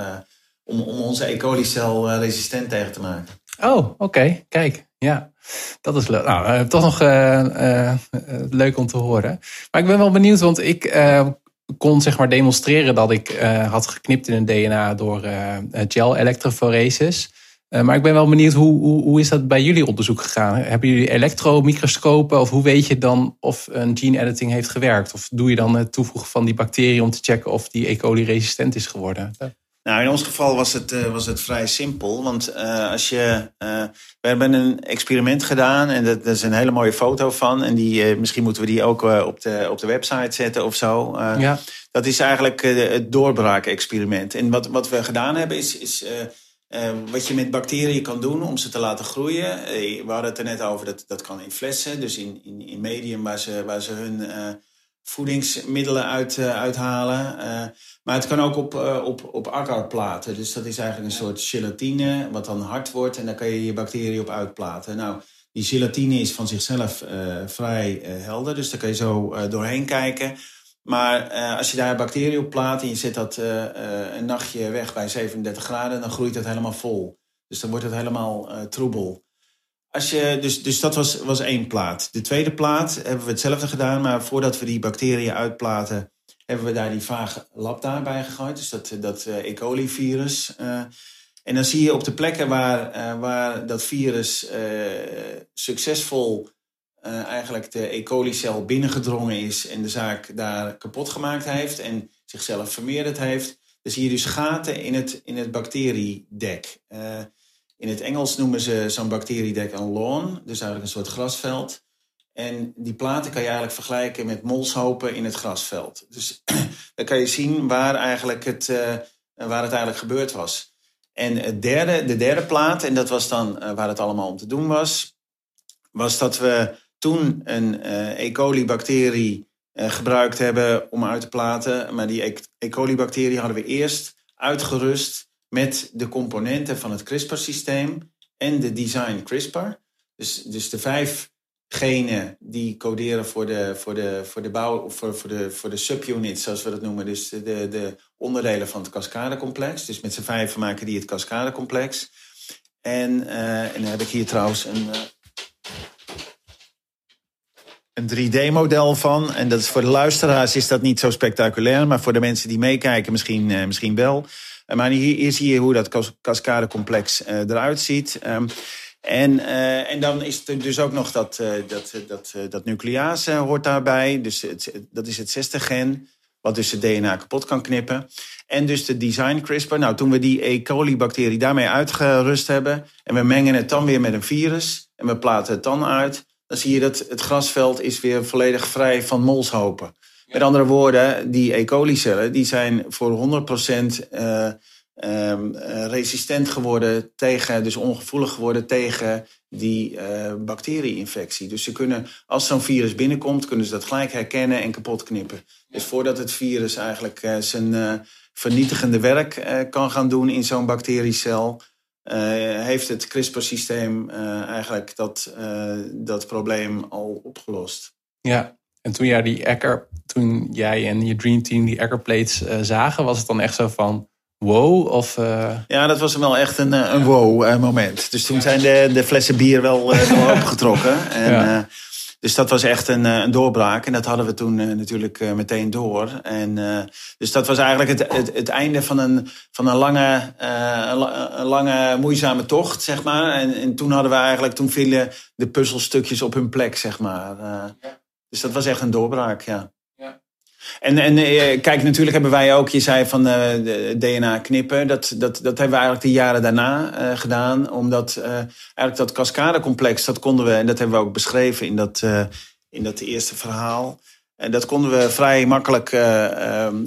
om, om onze E. coli-cel resistent tegen te maken. Oh, oké. Kijk, ja. Dat is leuk. Nou, toch nog leuk om te horen. Maar ik ben wel benieuwd, want ik kon zeg maar demonstreren dat ik uh, had geknipt in een DNA door uh, gel elektroforesis. Uh, maar ik ben wel benieuwd, hoe, hoe, hoe is dat bij jullie onderzoek gegaan? Hebben jullie elektromicroscopen of hoe weet je dan of een gene editing heeft gewerkt? Of doe je dan het toevoegen van die bacterie om te checken of die E. coli resistent is geworden? Nou, in ons geval was het, uh, was het vrij simpel. Want uh, als je. Uh, we hebben een experiment gedaan en dat, dat, is een hele mooie foto van. En die, misschien moeten we die ook op, de, op de website zetten of zo. ja. Dat is eigenlijk het doorbraak-experiment. En wat, wat we gedaan hebben is. is wat je met bacteriën kan doen om ze te laten groeien. we hadden het er net over, dat, dat kan in flessen, dus in, in, in medium waar ze, waar ze hun voedingsmiddelen uit, uithalen. Maar het kan ook op, uh, op, op akkerplaten. Dus dat is eigenlijk een soort gelatine, wat dan hard wordt. En daar kan je je bacteriën op uitplaten. Nou, die gelatine is van zichzelf vrij helder. Dus daar kan je zo doorheen kijken. Maar als je daar bacteriën op plaat en je zet dat een nachtje weg bij 37 graden, dan groeit dat helemaal vol. Dus dan wordt het helemaal troebel. Als je, dus, dus dat was, was één plaat. De tweede plaat hebben we hetzelfde gedaan, maar voordat we die bacteriën uitplaten hebben we daar die vage lambda bij gegooid. Dus dat, dat uh, E. coli-virus. Uh, en dan zie je op de plekken waar, uh, waar dat virus succesvol eigenlijk de E. coli-cel binnengedrongen is en de zaak daar kapot gemaakt heeft en zichzelf vermeerderd heeft, dan zie je dus gaten in het, in het bacteriedek. In het Engels noemen ze zo'n bacteriedek een lawn, dus eigenlijk een soort grasveld. En die platen kan je eigenlijk vergelijken met molshopen in het grasveld. Dus dan kan je zien waar, eigenlijk het, uh, waar het eigenlijk gebeurd was. En het derde, de derde plaat, en dat was dan uh, waar het allemaal om te doen was, was dat we toen een uh, E. coli-bacterie gebruikt hebben om uit te platen. Maar die E. coli-bacterie hadden we eerst uitgerust met de componenten van het CRISPR-systeem en de design CRISPR. Dus, dus de vijf genen die coderen voor de, voor de, voor de bouw, voor, voor, de, voor de subunits, zoals we dat noemen. Dus de, de onderdelen van het cascadecomplex. Dus met z'n vijf maken die het cascadecomplex. En, uh, en dan heb ik hier trouwens een, uh, een 3D-model van. En dat is voor de luisteraars is dat niet zo spectaculair, maar voor de mensen die meekijken misschien, uh, misschien wel. Maar hier, zie je hoe dat cascadecomplex eruit ziet. Um, en, uh, en dan is er dus ook nog dat, uh, dat, dat, dat nuclease hoort daarbij. Dus het, dat is het zesde gen, wat dus het DNA kapot kan knippen. En dus de design CRISPR. Nou, toen we die E. coli-bacterie daarmee uitgerust hebben... en we mengen het dan weer met een virus en we platen het dan uit... dan zie je dat het grasveld is weer volledig vrij van molshopen. Met andere woorden, die E. coli-cellen die zijn voor 100% Um, resistent geworden tegen, dus ongevoelig geworden tegen die uh, bacterie-infectie. Dus ze kunnen, als zo'n virus binnenkomt, kunnen ze dat gelijk herkennen en kapot knippen. Dus voordat het virus eigenlijk zijn vernietigende werk kan gaan doen in zo'n bacteriecel, heeft het CRISPR-systeem eigenlijk dat, dat probleem al opgelost. Ja, en toen jij, die toen jij en je Dream Team die Ecker plates zagen, was het dan echt zo van wow? Of, uh... Ja, dat was wel echt een, een wow-moment. Dus toen zijn de, de flessen bier wel, opengetrokken. En, ja. dus dat was echt een, een doorbraak. En dat hadden we toen natuurlijk meteen door. En, dus dat was eigenlijk het, het, het einde van een, van een, lange, een lange, moeizame tocht, zeg maar. En, en toen hadden we eigenlijk, toen vielen de puzzelstukjes op hun plek, zeg maar. Dus dat was echt een doorbraak, ja. En, en eh, kijk, natuurlijk hebben wij ook, je zei van uh, DNA knippen. Dat, dat, dat hebben we eigenlijk de jaren daarna uh, gedaan. Omdat eigenlijk dat cascadecomplex, dat konden we, en dat hebben we ook beschreven in dat, in dat eerste verhaal. En dat konden we vrij makkelijk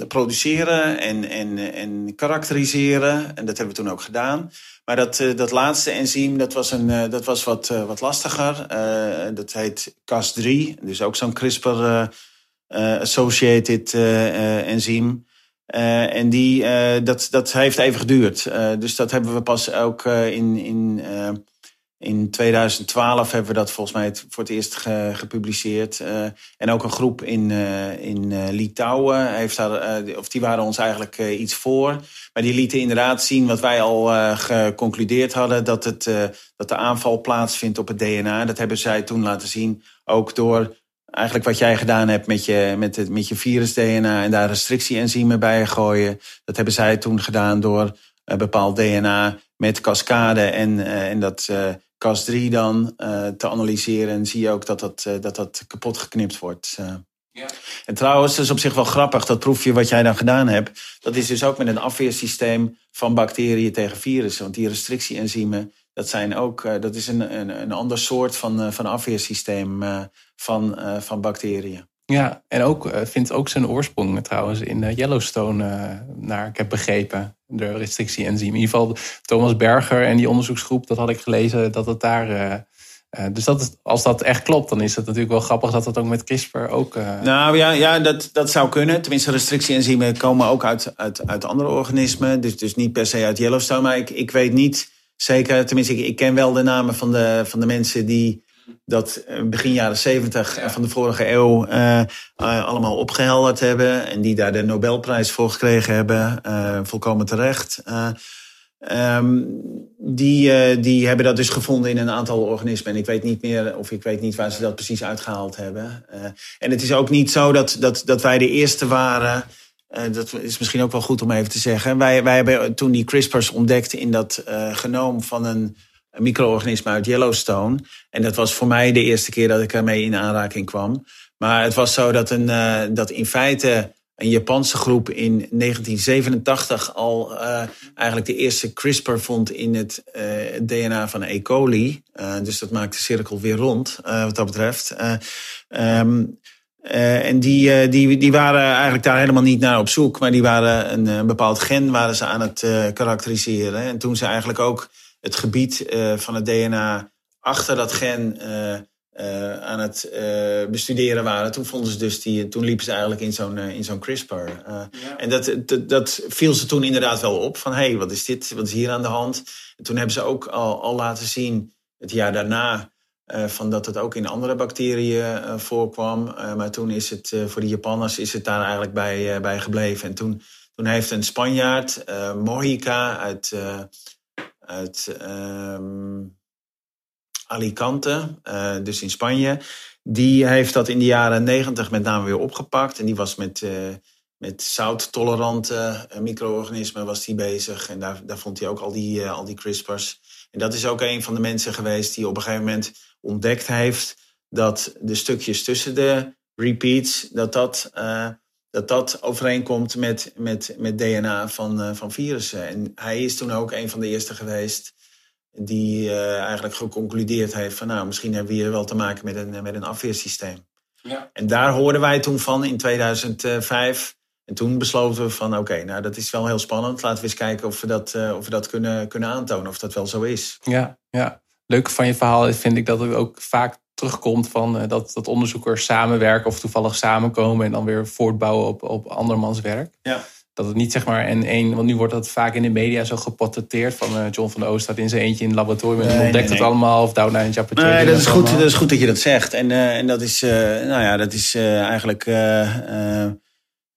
produceren en, en, en karakteriseren. En dat hebben we toen ook gedaan. Maar dat, dat laatste enzym, dat was, een, dat was wat, wat lastiger. dat heet Cas3, dus ook zo'n CRISPR associated uh, enzym. Uh, en die, dat, dat heeft even geduurd. dus dat hebben we pas ook in, in, in 2012 hebben we dat volgens mij voor het eerst ge, gepubliceerd. en ook een groep in, in Litouwen, heeft daar, of die waren ons eigenlijk iets voor. Maar die lieten inderdaad zien wat wij al geconcludeerd hadden: dat, het, dat de aanval plaatsvindt op het DNA. Dat hebben zij toen laten zien, ook door eigenlijk wat jij gedaan hebt met je, met het, met je virus-DNA en daar restrictie-enzymen bij gooien. Dat hebben zij toen gedaan door uh, bepaald DNA met cascade en, uh, en dat uh, Cas3 dan te analyseren. En zie je ook dat dat, dat, dat kapot geknipt wordt. Ja. En trouwens, dat is op zich wel grappig, dat proefje wat jij dan gedaan hebt. Dat is dus ook met een afweersysteem van bacteriën tegen virussen. Want die restrictie-enzymen, dat, zijn ook, dat is een, een, een ander soort van, van afweersysteem van, uh, van bacteriën. Ja, en ook uh, vindt ook zijn oorsprong trouwens in Yellowstone, naar ik heb begrepen, de restrictie-enzym. In ieder geval Thomas Berger en die onderzoeksgroep, dat had ik gelezen, dat het daar. dus dat, als dat echt klopt, dan is het natuurlijk wel grappig dat dat ook met CRISPR ook. Nou ja, ja dat, dat zou kunnen. Tenminste, restrictie-enzymen komen ook uit, uit, uit andere organismen. Dus, dus niet per se uit Yellowstone. Maar ik, ik weet niet zeker, tenminste, ik, ik ken wel de namen van de, van de mensen die dat eh, begin jaren zeventig van de vorige eeuw uh, allemaal opgehelderd hebben. En die daar de Nobelprijs voor gekregen hebben. Uh, volkomen terecht. Um, die, die hebben dat dus gevonden in een aantal organismen. En ik weet niet meer, of ik weet niet waar ze dat precies uitgehaald hebben. en het is ook niet zo dat, dat, dat wij de eerste waren. dat is misschien ook wel goed om even te zeggen. Wij, wij hebben toen die CRISPR's ontdekt in dat genoom van een micro-organisme uit Yellowstone. En dat was voor mij de eerste keer dat ik ermee in aanraking kwam. Maar het was zo dat, een, uh, dat in feite een Japanse groep in 1987 al uh, eigenlijk de eerste CRISPR vond in het uh, DNA van E. coli. dus dat maakt de cirkel weer rond, wat dat betreft. Um, en die, die, die waren eigenlijk daar helemaal niet naar op zoek, maar die waren een, een bepaald gen waren ze aan het karakteriseren. En toen ze eigenlijk ook het gebied uh, van het DNA achter dat gen uh, aan het bestuderen waren, toen vonden ze dus die, toen liepen ze eigenlijk in zo'n in zo'n CRISPR. En dat, dat, dat, viel ze toen inderdaad wel op van hé, hey, wat is dit? Wat is hier aan de hand? En toen hebben ze ook al, al laten zien, het jaar daarna, van dat het ook in andere bacteriën voorkwam. maar toen is het voor de Japanners is het daar eigenlijk bij, bij gebleven. En toen, toen heeft een Spanjaard, Mojica uit, uit ehm, Alicante, uh, dus in Spanje. Die heeft dat in de jaren negentig met name weer opgepakt. En die was met, uh, met zouttolerante uh, micro-organismen was die bezig. En daar, daar vond hij ook al die, al die CRISPR's. En dat is ook een van de mensen geweest die op een gegeven moment ontdekt heeft dat de stukjes tussen de repeats, dat dat, dat, dat overeenkomt met, met, met DNA van, van virussen. En hij is toen ook een van de eerste geweest die uh, eigenlijk geconcludeerd heeft van nou, misschien hebben we hier wel te maken met een, met een afweersysteem. Ja. En daar hoorden wij toen van in 2005. En toen besloten we van oké, nou dat is wel heel spannend. Laten we eens kijken of we dat, uh, of we dat kunnen, kunnen aantonen, of dat wel zo is. Ja, ja. leuk van je verhaal vind ik dat het ook vaak terugkomt van uh, dat, dat onderzoekers samenwerken of toevallig samenkomen en dan weer voortbouwen op, op andermans werk. Ja. Dat het niet zeg maar en één, want nu wordt dat vaak in de media zo geportretteerd van uh, John van der Oost staat in zijn eentje in het laboratorium en ontdekt het allemaal of Down een Japetje. Nee, dat is, goed, dat is goed dat je dat zegt. En, uh, en dat is, uh, nou ja, dat is eigenlijk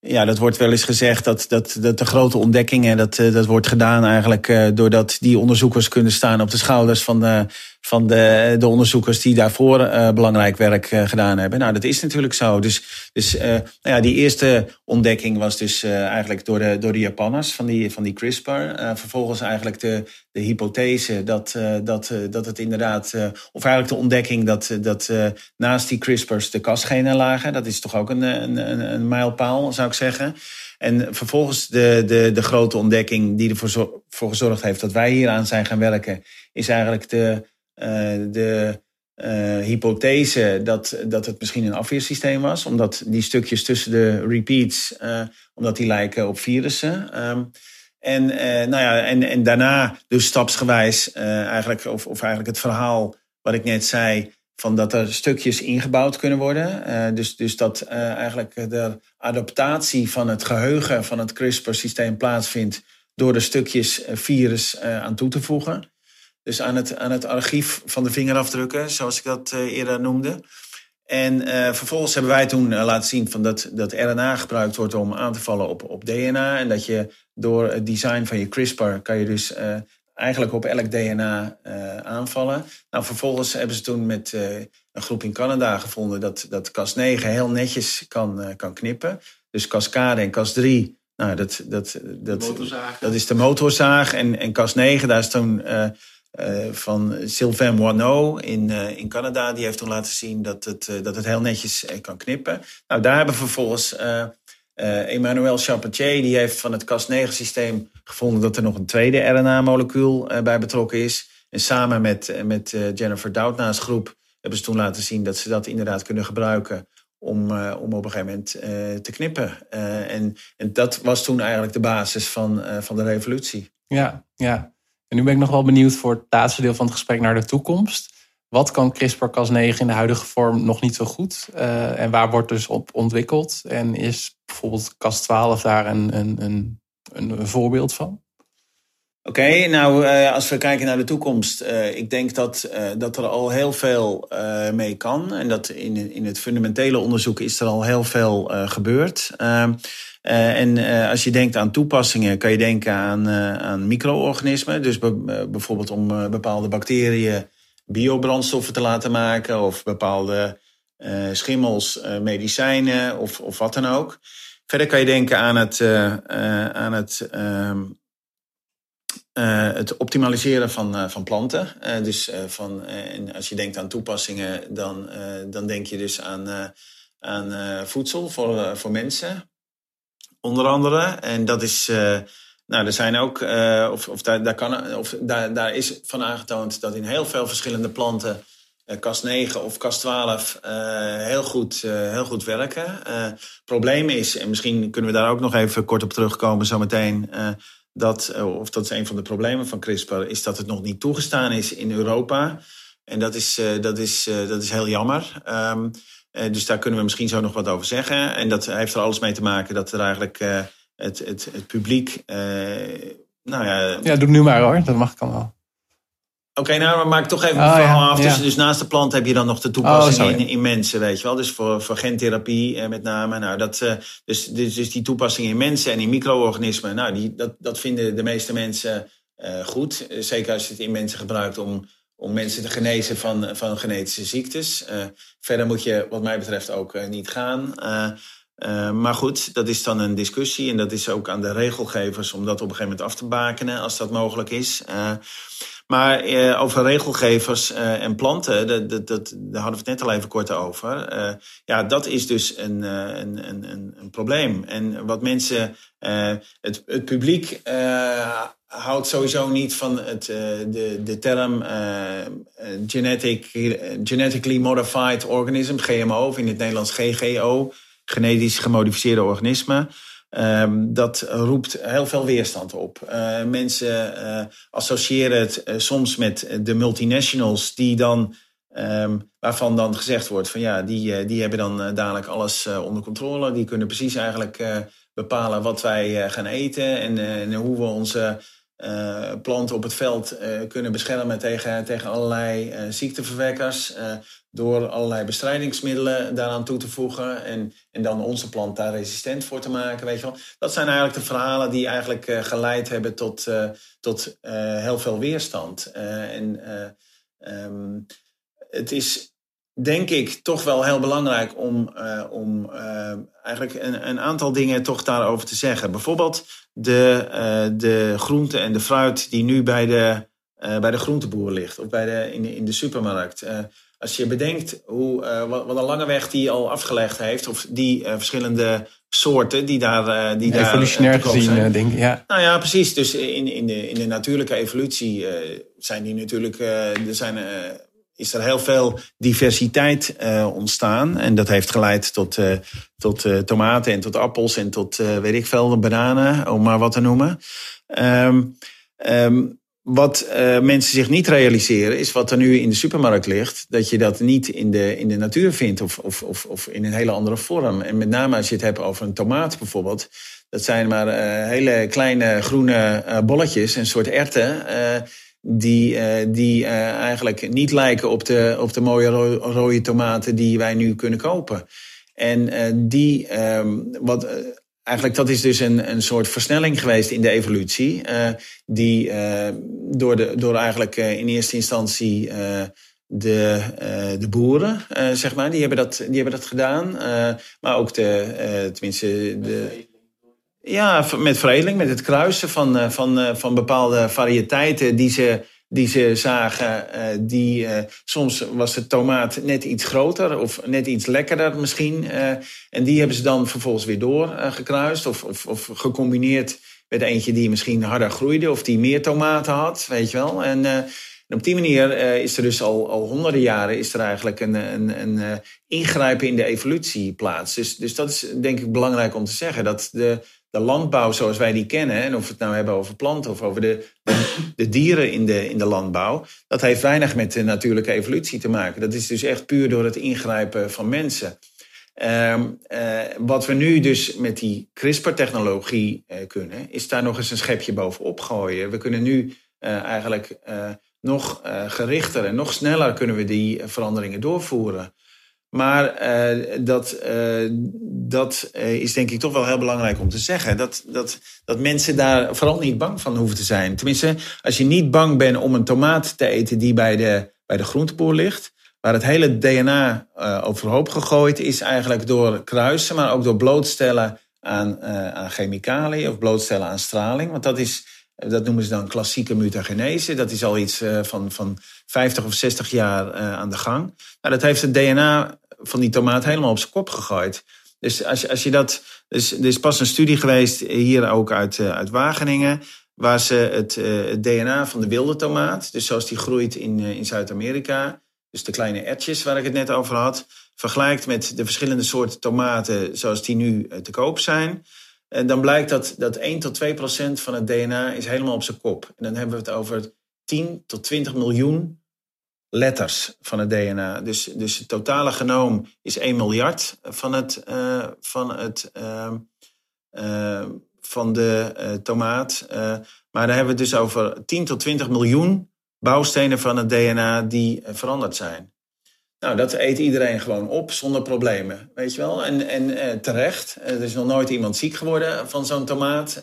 ja, dat wordt wel eens gezegd dat, dat, dat de grote ontdekkingen, dat, dat wordt gedaan eigenlijk doordat die onderzoekers kunnen staan op de schouders van de, van de, de onderzoekers die daarvoor uh, belangrijk werk uh, gedaan hebben. Nou, dat is natuurlijk zo. Dus, dus uh, nou ja, die eerste ontdekking was dus eigenlijk door de, door de Japanners van die, van die CRISPR. vervolgens eigenlijk de, de hypothese dat, dat, dat het inderdaad, of eigenlijk de ontdekking dat, dat naast die CRISPR's de kasgenen lagen. Dat is toch ook een, een, een, mijlpaal, zou ik zeggen. En vervolgens de, de, de grote ontdekking die ervoor voor gezorgd heeft dat wij hier aan zijn gaan werken, is eigenlijk de eh, de uh, hypothese dat, dat het misschien een afweersysteem was, omdat die stukjes tussen de repeats, uh, omdat die lijken op virussen. Um, en, nou ja, en, en daarna dus stapsgewijs eigenlijk, of, of eigenlijk het verhaal wat ik net zei, van dat er stukjes ingebouwd kunnen worden. dus, dus dat eigenlijk de adaptatie van het geheugen van het CRISPR-systeem plaatsvindt door de stukjes virus aan toe te voegen. Dus aan het, aan het archief van de vingerafdrukken, zoals ik dat uh, eerder noemde. En uh, vervolgens hebben wij toen uh, laten zien van dat, dat RNA gebruikt wordt om aan te vallen op, op DNA. En dat je door het design van je CRISPR kan je dus eigenlijk op elk DNA aanvallen. Nou, vervolgens hebben ze toen met een groep in Canada gevonden dat, dat Cas9 heel netjes kan, kan knippen. Dus Cascade en Cas3 nou, dat, dat, dat, dat is de motorzaag. En, en Cas 9, daar is toen uh, van Sylvain Moineau in, uh, in Canada. Die heeft toen laten zien dat het, uh, dat het heel netjes kan knippen. Nou, daar hebben we vervolgens Emmanuel Charpentier. Die heeft van het Cas9-systeem gevonden dat er nog een tweede RNA-molecuul bij betrokken is. En samen met, met Jennifer Doudna's groep hebben ze toen laten zien dat ze dat inderdaad kunnen gebruiken om, om op een gegeven moment te knippen. en, en dat was toen eigenlijk de basis van, van de revolutie. Ja, ja. En nu ben ik nog wel benieuwd voor het laatste deel van het gesprek naar de toekomst. Wat kan CRISPR-Cas9 in de huidige vorm nog niet zo goed? Uh, en waar wordt dus op ontwikkeld? En is bijvoorbeeld Cas12 daar een, een, een, een voorbeeld van? Oké, nou uh, als we kijken naar de toekomst. Uh, ik denk dat, dat er al heel veel mee kan. En dat in, in het fundamentele onderzoek is er al heel veel gebeurd. Uh, en uh, als je denkt aan toepassingen, kan je denken aan, uh, aan micro-organismen. Dus bijvoorbeeld om bepaalde bacteriën biobrandstoffen te laten maken, of bepaalde schimmels, medicijnen of, of wat dan ook. Verder kan je denken aan het, aan het, ehm, het optimaliseren van, van planten. dus van, en als je denkt aan toepassingen, dan, dan denk je dus aan, aan voedsel voor, voor mensen onder andere. En dat is, uh, nou, er zijn ook, uh, of, of, daar, kan, of daar, daar is van aangetoond dat in heel veel verschillende planten, uh, kast 9 of kast 12, heel, goed, heel goed werken. probleem is, en misschien kunnen we daar ook nog even kort op terugkomen zometeen. dat, of dat is een van de problemen van CRISPR, is dat het nog niet toegestaan is in Europa. En dat is, dat is, dat is heel jammer. Um, dus daar kunnen we misschien zo nog wat over zeggen. En dat heeft er alles mee te maken dat er eigenlijk het, het, het publiek. nou ja, ja, doe nu maar hoor, dat mag ik allemaal. Oké, nou, maar maak toch even een oh, verhaal af. Dus, dus, naast de plant heb je dan nog de toepassing oh, in, in, mensen, weet je wel. Dus voor, voor gentherapie eh, met name. Nou, dat, uh, dus, dus, dus die toepassing in mensen en in micro-organismen. Nou, die, dat, dat vinden de meeste mensen uh, goed. Zeker als je het in mensen gebruikt om, om mensen te genezen van, van genetische ziektes. verder moet je, wat mij betreft, ook niet gaan. maar goed, dat is dan een discussie. En dat is ook aan de regelgevers om dat op een gegeven moment af te bakenen, als dat mogelijk is. Maar eh, over regelgevers uh, en planten, dat, dat, daar hadden we het net al even kort over. Uh, ja, dat is dus een, een, een, een, probleem. En wat mensen, het, het publiek houdt sowieso niet van het, de, de term genetic, genetically modified organism, GMO, of in het Nederlands GGO, genetisch gemodificeerde organismen. Um, dat roept heel veel weerstand op. Uh, mensen uh, associëren het uh, soms met de multinationals die dan, um, waarvan dan gezegd wordt van ja, die, die hebben dan dadelijk alles onder controle. Die kunnen precies eigenlijk bepalen wat wij gaan eten en, en, hoe we onze planten op het veld kunnen beschermen tegen, tegen allerlei ziekteverwekkers door allerlei bestrijdingsmiddelen daaraan toe te voegen en, en dan onze plant daar resistent voor te maken. Weet je wel. Dat zijn eigenlijk de verhalen die eigenlijk geleid hebben tot, tot heel veel weerstand. en um, het is denk ik toch wel heel belangrijk om, om eigenlijk een, een, aantal dingen toch daarover te zeggen. Bijvoorbeeld de, de groente en de fruit die nu bij de, bij de groenteboer ligt of bij de, in, in de supermarkt als je bedenkt hoe, wat, wat, een lange weg die al afgelegd heeft, of die verschillende soorten die daar. Die daar, Evolutionair gezien, denk ik. Ja. Nou ja, precies. Dus in, in, de, in de natuurlijke evolutie zijn die natuurlijk. er zijn, is er heel veel diversiteit ontstaan. En dat heeft geleid tot, tot tomaten en tot appels en tot weet ik veel, bananen, om maar wat te noemen. Um, um, wat mensen zich niet realiseren, is wat er nu in de supermarkt ligt, dat je dat niet in de, in de natuur vindt of, of, of, of in een hele andere vorm. En met name als je het hebt over een tomaat bijvoorbeeld, dat zijn maar hele kleine groene bolletjes, een soort erten, die, die eigenlijk niet lijken op de, op de mooie rode tomaten die wij nu kunnen kopen. En die, um, wat eigenlijk dat is dus een, een soort versnelling geweest in de evolutie. Die door, de, door eigenlijk in eerste instantie de, de boeren, zeg maar, die hebben dat, die hebben dat gedaan. maar ook de, tenminste, de. Ja, met veredeling, met het kruisen van, van, van bepaalde variëteiten die ze die ze zagen, uh, die, uh, soms was de tomaat net iets groter of net iets lekkerder misschien. Uh, en die hebben ze dan vervolgens weer doorgekruist of, of, of gecombineerd met eentje die misschien harder groeide of die meer tomaten had, weet je wel. En, en op die manier is er dus al, al honderden jaren is er eigenlijk een, een, een ingrijpen in de evolutie plaats. Dus, dus dat is denk ik belangrijk om te zeggen, dat de de landbouw zoals wij die kennen, en of we het nou hebben over planten of over de, de, dieren in de, in de landbouw, dat heeft weinig met de natuurlijke evolutie te maken. Dat is dus echt puur door het ingrijpen van mensen. Um, uh, wat we nu dus met die CRISPR-technologie uh, kunnen, is daar nog eens een schepje bovenop gooien. We kunnen nu uh, eigenlijk nog gerichter en nog sneller kunnen we die veranderingen doorvoeren. Maar uh, dat, uh, dat uh, is denk ik toch wel heel belangrijk om te zeggen. Dat, dat, dat mensen daar vooral niet bang van hoeven te zijn. Tenminste, als je niet bang bent om een tomaat te eten die bij de, bij de groenteboer ligt. Waar het hele DNA overhoop gegooid is eigenlijk door kruisen, maar ook door blootstellen aan, aan chemicaliën of blootstellen aan straling. Want dat is, dat noemen ze dan klassieke mutagenese. Dat is al iets van, van 50 of 60 jaar aan de gang. Nou, dat heeft het DNA van die tomaat helemaal op zijn kop gegooid. Dus als als je dat. Dus, er is pas een studie geweest hier ook uit, eh, uit Wageningen. Waar ze het, uh, het, DNA van de wilde tomaat, dus zoals die groeit in, uh, in Zuid-Amerika, dus de kleine ertjes waar ik het net over had, vergelijkt met de verschillende soorten tomaten zoals die nu te koop zijn. Dan blijkt dat, dat 1 tot 2 procent van het DNA is helemaal op zijn kop. En dan hebben we het over 10 tot 20 miljoen letters van het DNA. Dus, dus het totale genoom is 1 miljard van, het, uh, van, het, uh, van de tomaat. maar daar hebben we het dus over 10 tot 20 miljoen bouwstenen van het DNA die veranderd zijn. Nou, dat eet iedereen gewoon op zonder problemen, weet je wel. En, en terecht, er is nog nooit iemand ziek geworden van zo'n tomaat.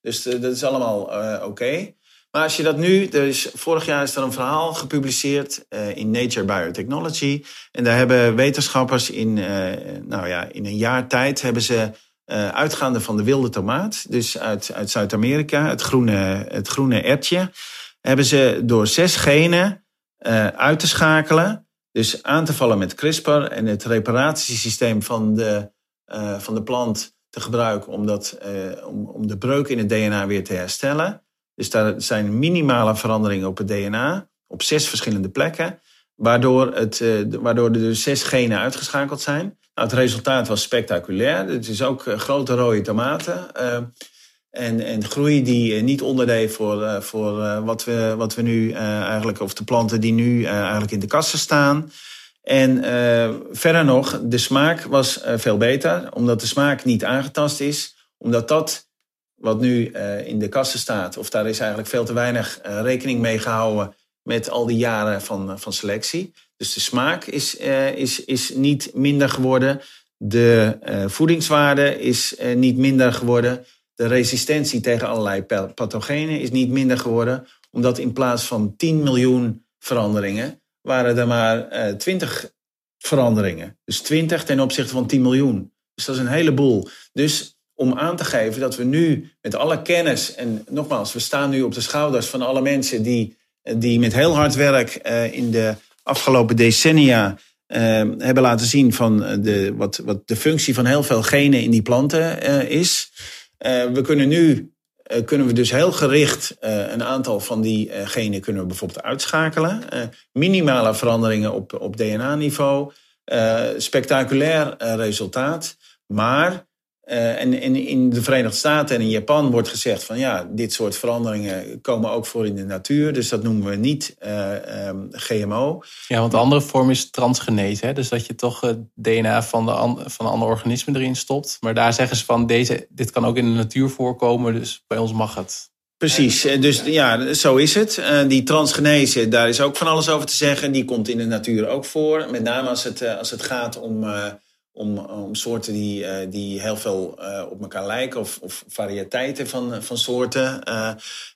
dus dat is allemaal oké. Maar als je dat nu, dus vorig jaar is er een verhaal gepubliceerd uh, in Nature Biotechnology. En daar hebben wetenschappers in, uh, nou ja, in een jaar tijd hebben ze uh, uitgaande van de wilde tomaat, dus uit, uit Zuid-Amerika, het groene, het groene ertje, hebben ze door zes genen uit te schakelen, dus aan te vallen met CRISPR en het reparatiesysteem van de, van de plant te gebruiken om, dat, om, om de breuk in het DNA weer te herstellen. Dus daar zijn minimale veranderingen op het DNA op zes verschillende plekken, waardoor, het, uh, waardoor er dus zes genen uitgeschakeld zijn. Nou, het resultaat was spectaculair. Het is ook uh, grote rode tomaten. Uh, en, en groei die niet onderdeed voor, voor wat, we, wat we nu eigenlijk, of de planten die nu eigenlijk in de kassen staan. En verder nog, de smaak was veel beter, omdat de smaak niet aangetast is. Omdat dat wat nu uh, in de kassen staat, of daar is eigenlijk veel te weinig uh, rekening mee gehouden met al die jaren van, eh, van selectie. Dus de smaak is, uh, is, is niet minder geworden. De voedingswaarde is niet minder geworden. De resistentie tegen allerlei pathogenen is niet minder geworden. Omdat in plaats van 10 miljoen veranderingen waren er maar 20 veranderingen. Dus 20 ten opzichte van 10 miljoen. Dus dat is een heleboel. Dus om aan te geven dat we nu met alle kennis, en nogmaals, we staan nu op de schouders van alle mensen die, die met heel hard werk uh, in de afgelopen decennia uh, hebben laten zien van de, wat, wat de functie van heel veel genen in die planten is. we kunnen nu kunnen we dus heel gericht een aantal van die genen kunnen we bijvoorbeeld uitschakelen. minimale veranderingen op, op DNA-niveau. spectaculair resultaat. Maar uh, en, in de Verenigde Staten en in Japan wordt gezegd van ja, dit soort veranderingen komen ook voor in de natuur. Dus dat noemen we niet uh, um, GMO. Ja, want de andere vorm is transgenese. Hè? Dus dat je toch het DNA van, de van een ander organisme erin stopt. Maar daar zeggen ze van deze, dit kan ook in de natuur voorkomen. Dus bij ons mag het. Precies, dus ja, zo is het. Uh, die transgenese, daar is ook van alles over te zeggen. Die komt in de natuur ook voor. Met name als het, als het gaat om om, om soorten die, uh, die heel veel uh, op elkaar lijken of, of variëteiten van, van soorten.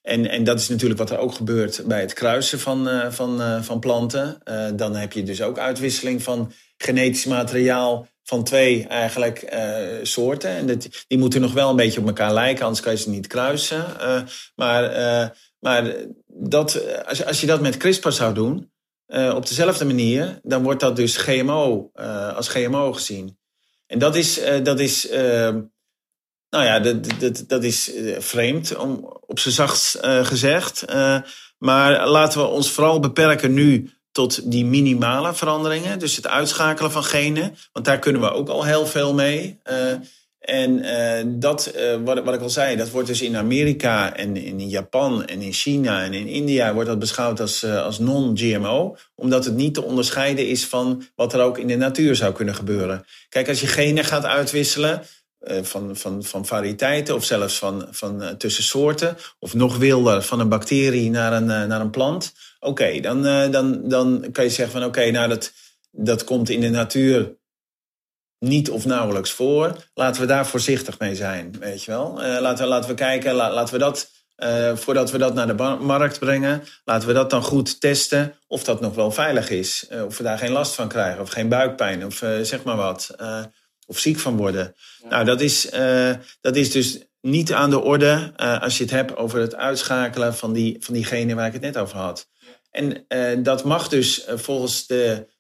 En, en dat is natuurlijk wat er ook gebeurt bij het kruisen van, van, van planten. dan heb je dus ook uitwisseling van genetisch materiaal van twee eigenlijk soorten. En die moeten nog wel een beetje op elkaar lijken, anders kan je ze niet kruisen. maar maar dat, als, als je dat met CRISPR zou doen, uh, op dezelfde manier, dan wordt dat dus GMO uh, als GMO gezien. En dat is, uh, dat is ehm, nou ja, dat, dat, dat is vreemd, om, op zijn zachtst gezegd. maar laten we ons vooral beperken nu tot die minimale veranderingen. Dus het uitschakelen van genen, want daar kunnen we ook al heel veel mee. En uh, dat, uh, wat, wat ik al zei, dat wordt dus in Amerika en in Japan en in China en in India wordt dat beschouwd als, uh, als non-GMO. Omdat het niet te onderscheiden is van wat er ook in de natuur zou kunnen gebeuren. Kijk, als je genen gaat uitwisselen van, van, van variëteiten of zelfs van, van tussen soorten. Of nog wilder van een bacterie naar een, naar een plant. Oké, dan, dan, dan kan je zeggen van oké, nou dat, dat komt in de natuur niet of nauwelijks voor. Laten we daar voorzichtig mee zijn, weet je wel. Uh, laten, we, laten we kijken, laten we dat, uh, voordat we dat naar de markt brengen, laten we dat dan goed testen of dat nog wel veilig is. Uh, of we daar geen last van krijgen, of geen buikpijn, of zeg maar wat. of ziek van worden. Nou, dat is, dat is dus niet aan de orde als je het hebt over het uitschakelen van, die, van diegene waar ik het net over had. En dat mag dus volgens de eh,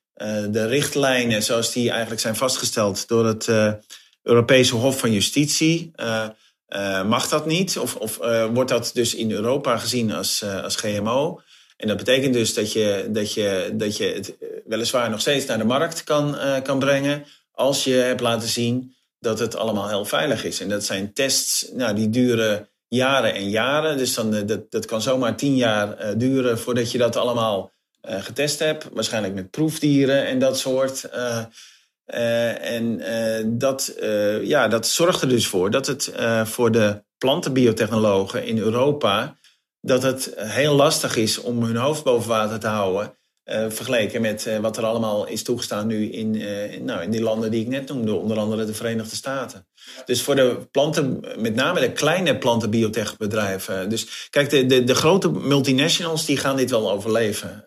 de richtlijnen zoals die eigenlijk zijn vastgesteld door het uh, Europese Hof van Justitie, uh, mag dat niet. Of, of wordt dat dus in Europa gezien als, als GMO. En dat betekent dus dat je, dat, je, dat je het weliswaar nog steeds naar de markt kan, kan brengen. Als je hebt laten zien dat het allemaal heel veilig is. En dat zijn tests nou, die duren jaren en jaren. Dus dan, dat, dat kan zomaar tien jaar duren voordat je dat allemaal getest heb. Waarschijnlijk met proefdieren en dat soort. en dat, ja, dat zorgt er dus voor dat het voor de plantenbiotechnologen in Europa... dat het heel lastig is om hun hoofd boven water te houden... Uh, vergeleken met uh, wat er allemaal is toegestaan nu in, uh, nou, in die landen die ik net noemde, onder andere de Verenigde Staten. Dus voor de planten, met name de kleine plantenbiotechbedrijven. Dus kijk, de, de, de grote multinationals die gaan dit wel overleven.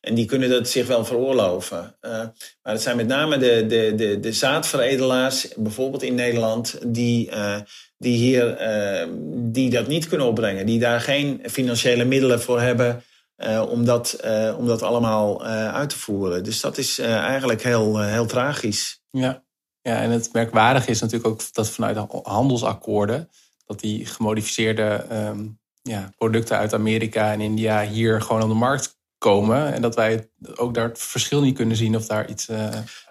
en die kunnen dat zich wel veroorloven. maar het zijn met name de, de, de, de zaadveredelaars, bijvoorbeeld in Nederland, die, die hier die dat niet kunnen opbrengen. Die daar geen financiële middelen voor hebben. Uh, om, dat, uh, om dat allemaal uh, uit te voeren. Dus dat is eigenlijk heel, heel tragisch. Ja. ja, en het merkwaardige is natuurlijk ook dat vanuit handelsakkoorden... dat die gemodificeerde um, ja, producten uit Amerika en India hier gewoon op de markt komen. En dat wij ook daar het verschil niet kunnen zien of daar iets...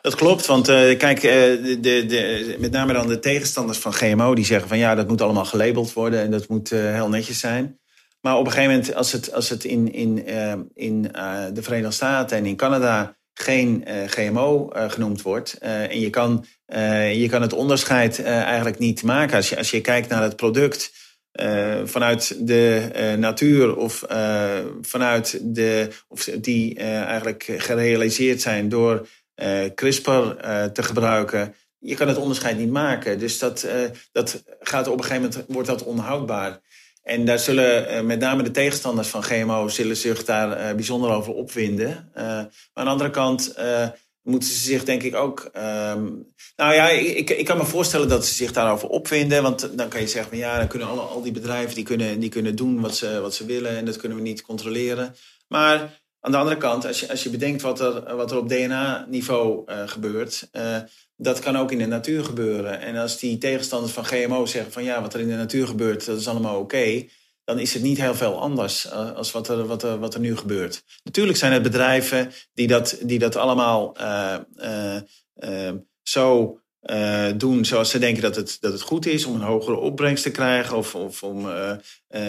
Dat klopt, want kijk, de, de, met name dan de tegenstanders van GMO... die zeggen van ja, dat moet allemaal gelabeld worden en dat moet heel netjes zijn... Maar op een gegeven moment, als het, als het in, in, uh, in uh, de Verenigde Staten en in Canada geen uh, GMO genoemd wordt. en je kan, je kan het onderscheid eigenlijk niet maken. Als je, als je kijkt naar het product vanuit de natuur of vanuit de. of die eigenlijk gerealiseerd zijn door CRISPR te gebruiken. Je kan het onderscheid niet maken. Dus dat, dat gaat op een gegeven moment wordt dat onhoudbaar. En daar zullen uh, met name de tegenstanders van GMO zullen zich daar uh, bijzonder over opwinden. Uh, maar aan de andere kant moeten ze zich denk ik ook. Um, nou ja, ik, ik kan me voorstellen dat ze zich daarover opwinden. Want dan kan je zeggen, van, ja, dan kunnen al die bedrijven die kunnen, die kunnen doen wat ze, wat ze willen. En dat kunnen we niet controleren. Maar aan de andere kant, als je, als je bedenkt wat er, wat er op DNA-niveau gebeurt dat kan ook in de natuur gebeuren. En als die tegenstanders van GMO zeggen van ja, wat er in de natuur gebeurt, dat is allemaal oké. dan is het niet heel veel anders uh, als wat er, wat, er, wat er nu gebeurt. Natuurlijk zijn er bedrijven die dat, die dat allemaal zo doen zoals ze denken dat het, dat het goed is om een hogere opbrengst te krijgen of, of om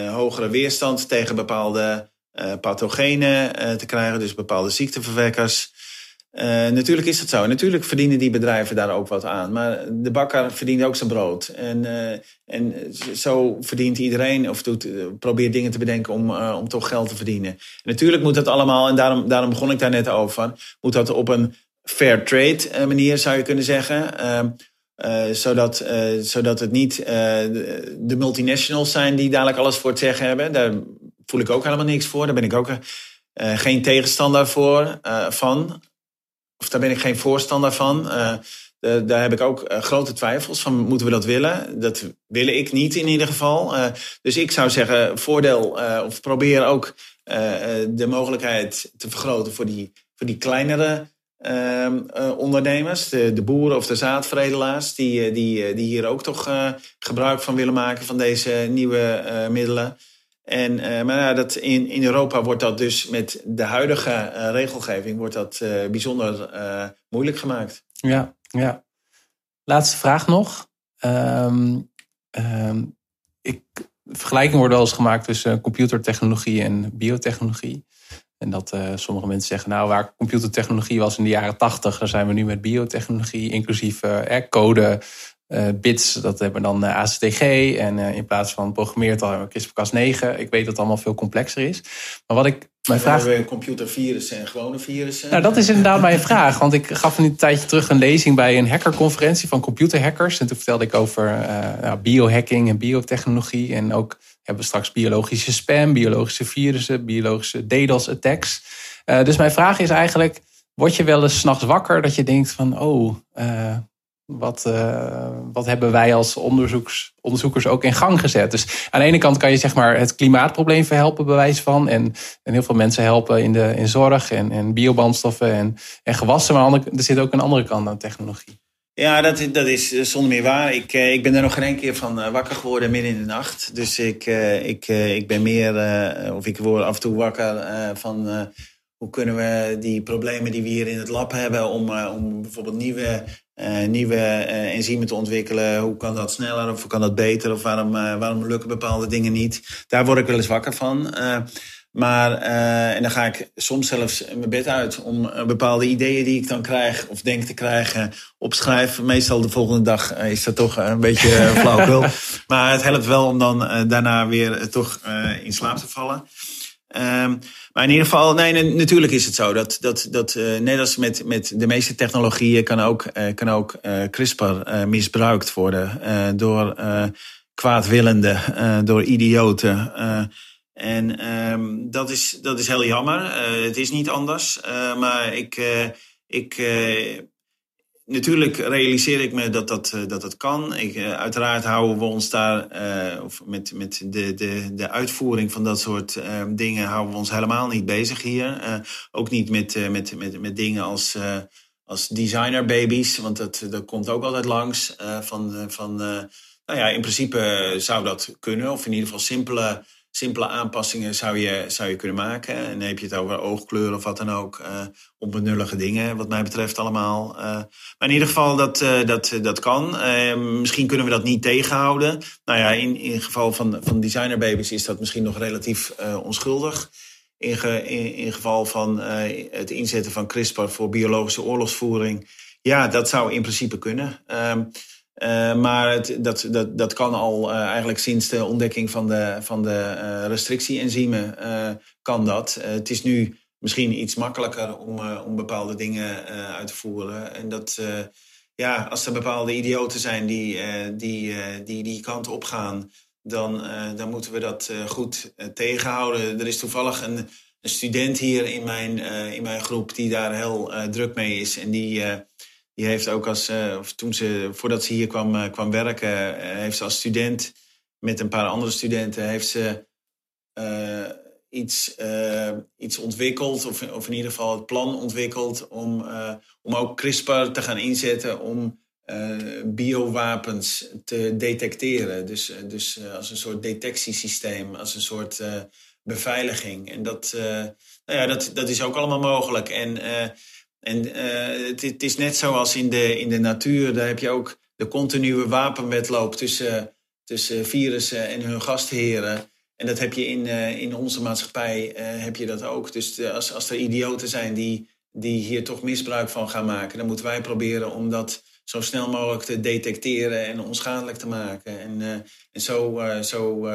hogere weerstand tegen bepaalde pathogenen te krijgen, dus bepaalde ziekteverwekkers. Uh, natuurlijk is dat zo. natuurlijk verdienen die bedrijven daar ook wat aan. Maar de bakker verdient ook zijn brood. En, en zo verdient iedereen of doet, probeert dingen te bedenken om, om toch geld te verdienen. En natuurlijk moet dat allemaal, en daarom, daarom begon ik daar net over, moet dat op een fair trade manier zou je kunnen zeggen. Ehm, zodat, zodat het niet de multinationals zijn die dadelijk alles voor het zeggen hebben. Daar voel ik ook helemaal niks voor. Daar ben ik ook geen tegenstander voor, van of daar ben ik geen voorstander van. Uh, daar heb ik ook grote twijfels van, moeten we dat willen? Dat wil ik niet in ieder geval. Dus ik zou zeggen, voordeel, of probeer ook de mogelijkheid te vergroten voor die, voor die kleinere ehm, ondernemers. De, de, boeren of de zaadveredelaars, die, die, die hier ook toch gebruik van willen maken van deze nieuwe middelen. En, uh, maar dat in, in Europa wordt dat dus met de huidige uh, regelgeving wordt dat, uh, bijzonder moeilijk gemaakt. Ja, ja. Laatste vraag nog. Um, um, ik, vergelijking wordt wel eens gemaakt tussen computertechnologie en biotechnologie. En dat sommige mensen zeggen, nou, waar computertechnologie was in de jaren tachtig, daar zijn we nu met biotechnologie, inclusief code, uh, bits, dat hebben dan uh, ACTG. En uh, in plaats van programmeertaal hebben we CRISPR-Cas 9. Ik weet dat het allemaal veel complexer is. Maar wat ik mijn vraag... We hebben computervirussen en gewone virussen. Nou, dat is inderdaad mijn vraag. Want ik gaf een tijdje terug een lezing bij een hackerconferentie van computerhackers. En toen vertelde ik over nou, biohacking en biotechnologie. En ook hebben we straks biologische spam, biologische virussen, biologische DDoS-attacks. dus mijn vraag is eigenlijk, word je wel eens s'nachts wakker dat je denkt van... oh, wat, uh, wat hebben wij als onderzoekers ook in gang gezet? Dus aan de ene kant kan je zeg maar het klimaatprobleem verhelpen, bewijs van. En, en heel veel mensen helpen in, de, in zorg en, en biobandstoffen en, en gewassen. Maar er zit ook een andere kant aan technologie. Ja, dat, dat is eh, zonder meer waar. Ik, eh, ik ben er nog geen keer van wakker geworden midden in de nacht. Dus ik, ik, ik ben meer, of ik word af en toe wakker van hoe kunnen we die problemen die we hier in het lab hebben, om, om bijvoorbeeld nieuwe uh, nieuwe uh, enzymen te ontwikkelen. Hoe kan dat sneller of hoe kan dat beter? Of waarom, uh, waarom lukken bepaalde dingen niet? Daar word ik wel eens wakker van. Maar, en dan ga ik soms zelfs mijn bed uit om bepaalde ideeën die ik dan krijg of denk te krijgen opschrijven. Meestal de volgende dag is dat toch een beetje flauwkul. maar het helpt wel om dan daarna weer toch in slaap te vallen. Um, maar in ieder geval, nee, natuurlijk is het zo dat, dat, dat uh, net als met, met de meeste technologieën kan ook, uh, kan ook uh, CRISPR misbruikt worden door kwaadwillenden, door idioten. en um, dat, is, dat is heel jammer. het is niet anders. maar ik, ik natuurlijk realiseer ik me dat dat, eh, dat, dat kan. Ik, uh, uiteraard houden we ons daar, uh, of met, met de, de, de uitvoering van dat soort uh, dingen, houden we ons helemaal niet bezig hier. ook niet met, met, met, met dingen als, als designer babies, want dat, dat komt ook altijd langs. van, van, nou ja, in principe zou dat kunnen, of in ieder geval simpele simpele aanpassingen zou je, zou je kunnen maken. En heb je het over oogkleur of wat dan ook. Uh, onbenullige dingen, wat mij betreft allemaal. Uh, maar in ieder geval, dat, uh, dat, dat kan. misschien kunnen we dat niet tegenhouden. Nou ja, in, in het geval van, van designerbabies is dat misschien nog relatief onschuldig. In, ge, in, in geval van het inzetten van CRISPR voor biologische oorlogsvoering. Ja, dat zou in principe kunnen. Ehm, uh, maar het, dat, dat, dat kan al uh, eigenlijk sinds de ontdekking van de, van de uh, restrictie-enzymen kan dat. het is nu misschien iets makkelijker om, om bepaalde dingen uit te voeren. En dat, ja, als er bepaalde idioten zijn die die, die, die kant op gaan, dan, dan moeten we dat goed tegenhouden. Er is toevallig een, een student hier in mijn, in mijn groep die daar heel druk mee is. En die die heeft ook als, uh, of toen ze, voordat ze hier kwam, uh, kwam werken, uh, heeft ze als student met een paar andere studenten, heeft ze iets, iets ontwikkeld, of, of in ieder geval het plan ontwikkeld om, om ook CRISPR te gaan inzetten om biowapens te detecteren. Dus, dus als een soort detectiesysteem, als een soort beveiliging. En dat, nou ja, dat, dat is ook allemaal mogelijk. En en uh, het, is net zoals in de, in de natuur, daar heb je ook de continue wapenwetloop tussen, tussen virussen en hun gastheren. En dat heb je in, uh, in onze maatschappij uh, heb je dat ook. Dus als, als er idioten zijn die, die hier toch misbruik van gaan maken, dan moeten wij proberen om dat zo snel mogelijk te detecteren en onschadelijk te maken. En, en zo, zo,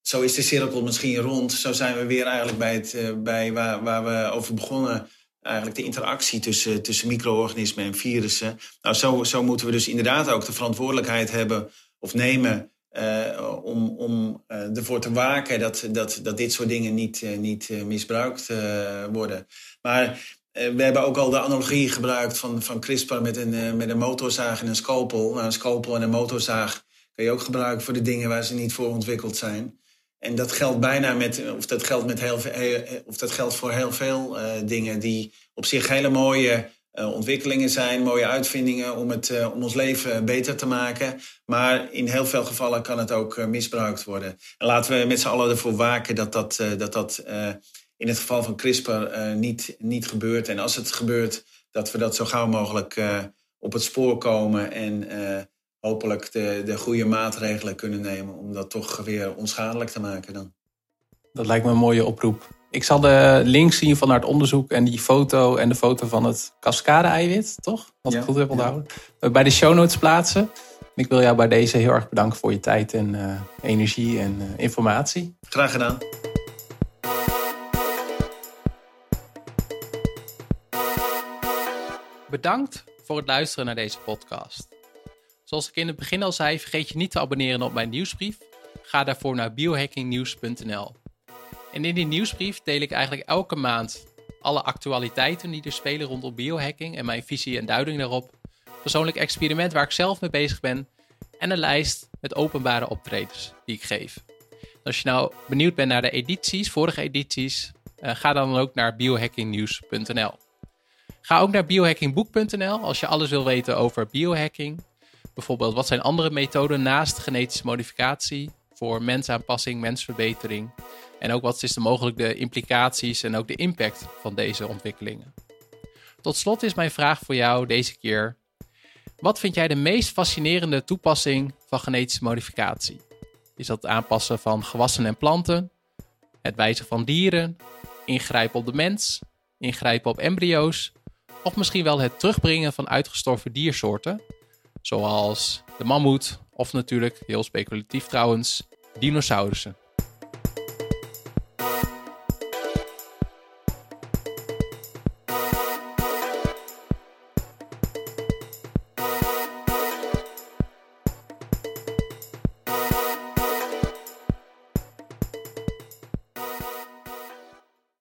zo is de cirkel misschien rond. Zo zijn we weer eigenlijk bij, het, bij waar, waar we over begonnen eigenlijk de interactie tussen, tussen micro-organismen en virussen. Nou, zo, zo moeten we dus inderdaad ook de verantwoordelijkheid hebben of nemen uh, om, om uh, ervoor te waken dat, dat, dat dit soort dingen niet, uh, niet misbruikt worden. Maar we hebben ook al de analogie gebruikt van, van CRISPR met een, met een motorzaag en een scalpel. Nou, een scalpel en een motorzaag kan je ook gebruiken voor de dingen waar ze niet voor ontwikkeld zijn. En dat geldt bijna met, of dat geldt, met heel, of dat geldt voor heel veel uh, dingen die op zich hele mooie uh, ontwikkelingen zijn, mooie uitvindingen om, het, om ons leven beter te maken. Maar in heel veel gevallen kan het ook misbruikt worden. En laten we met z'n allen ervoor waken dat dat, dat, dat in het geval van CRISPR niet, niet gebeurt. En als het gebeurt, dat we dat zo gauw mogelijk op het spoor komen en hopelijk de, de goede maatregelen kunnen nemen om dat toch weer onschadelijk te maken dan. Dat lijkt me een mooie oproep. Ik zal de links zien van naar het onderzoek en die foto en de foto van het cascade-eiwit, toch? Wat ik goed heb onthouden. Bij de show notes plaatsen. Ik wil jou bij deze heel erg bedanken voor je tijd en uh, energie en uh, informatie. Graag gedaan. Bedankt voor het luisteren naar deze podcast. Zoals ik in het begin al zei, vergeet je niet te abonneren op mijn nieuwsbrief. Ga daarvoor naar biohackingnieuws.nl. En in die nieuwsbrief deel ik eigenlijk elke maand alle actualiteiten die er spelen rondom biohacking en mijn visie en duiding daarop. Persoonlijk experiment waar ik zelf mee bezig ben. En een lijst met openbare optredens die ik geef. Als je nou benieuwd bent naar de edities, vorige edities, uh, ga dan ook naar biohackingnieuws.nl. Ga ook naar biohackingboek.nl als je alles wil weten over biohacking. Bijvoorbeeld, wat zijn andere methoden naast genetische modificatie voor mensaanpassing, mensverbetering? En ook wat is de mogelijk de implicaties en ook de impact van deze ontwikkelingen? Tot slot is mijn vraag voor jou deze keer: wat vind jij de meest fascinerende toepassing van genetische modificatie? Is dat het aanpassen van gewassen en planten? het wijzen van dieren, ingrijpen op de mens, ingrijpen op embryo's of misschien wel het terugbrengen van uitgestorven diersoorten, zoals de mammoet of natuurlijk, heel speculatief trouwens, dinosaurussen.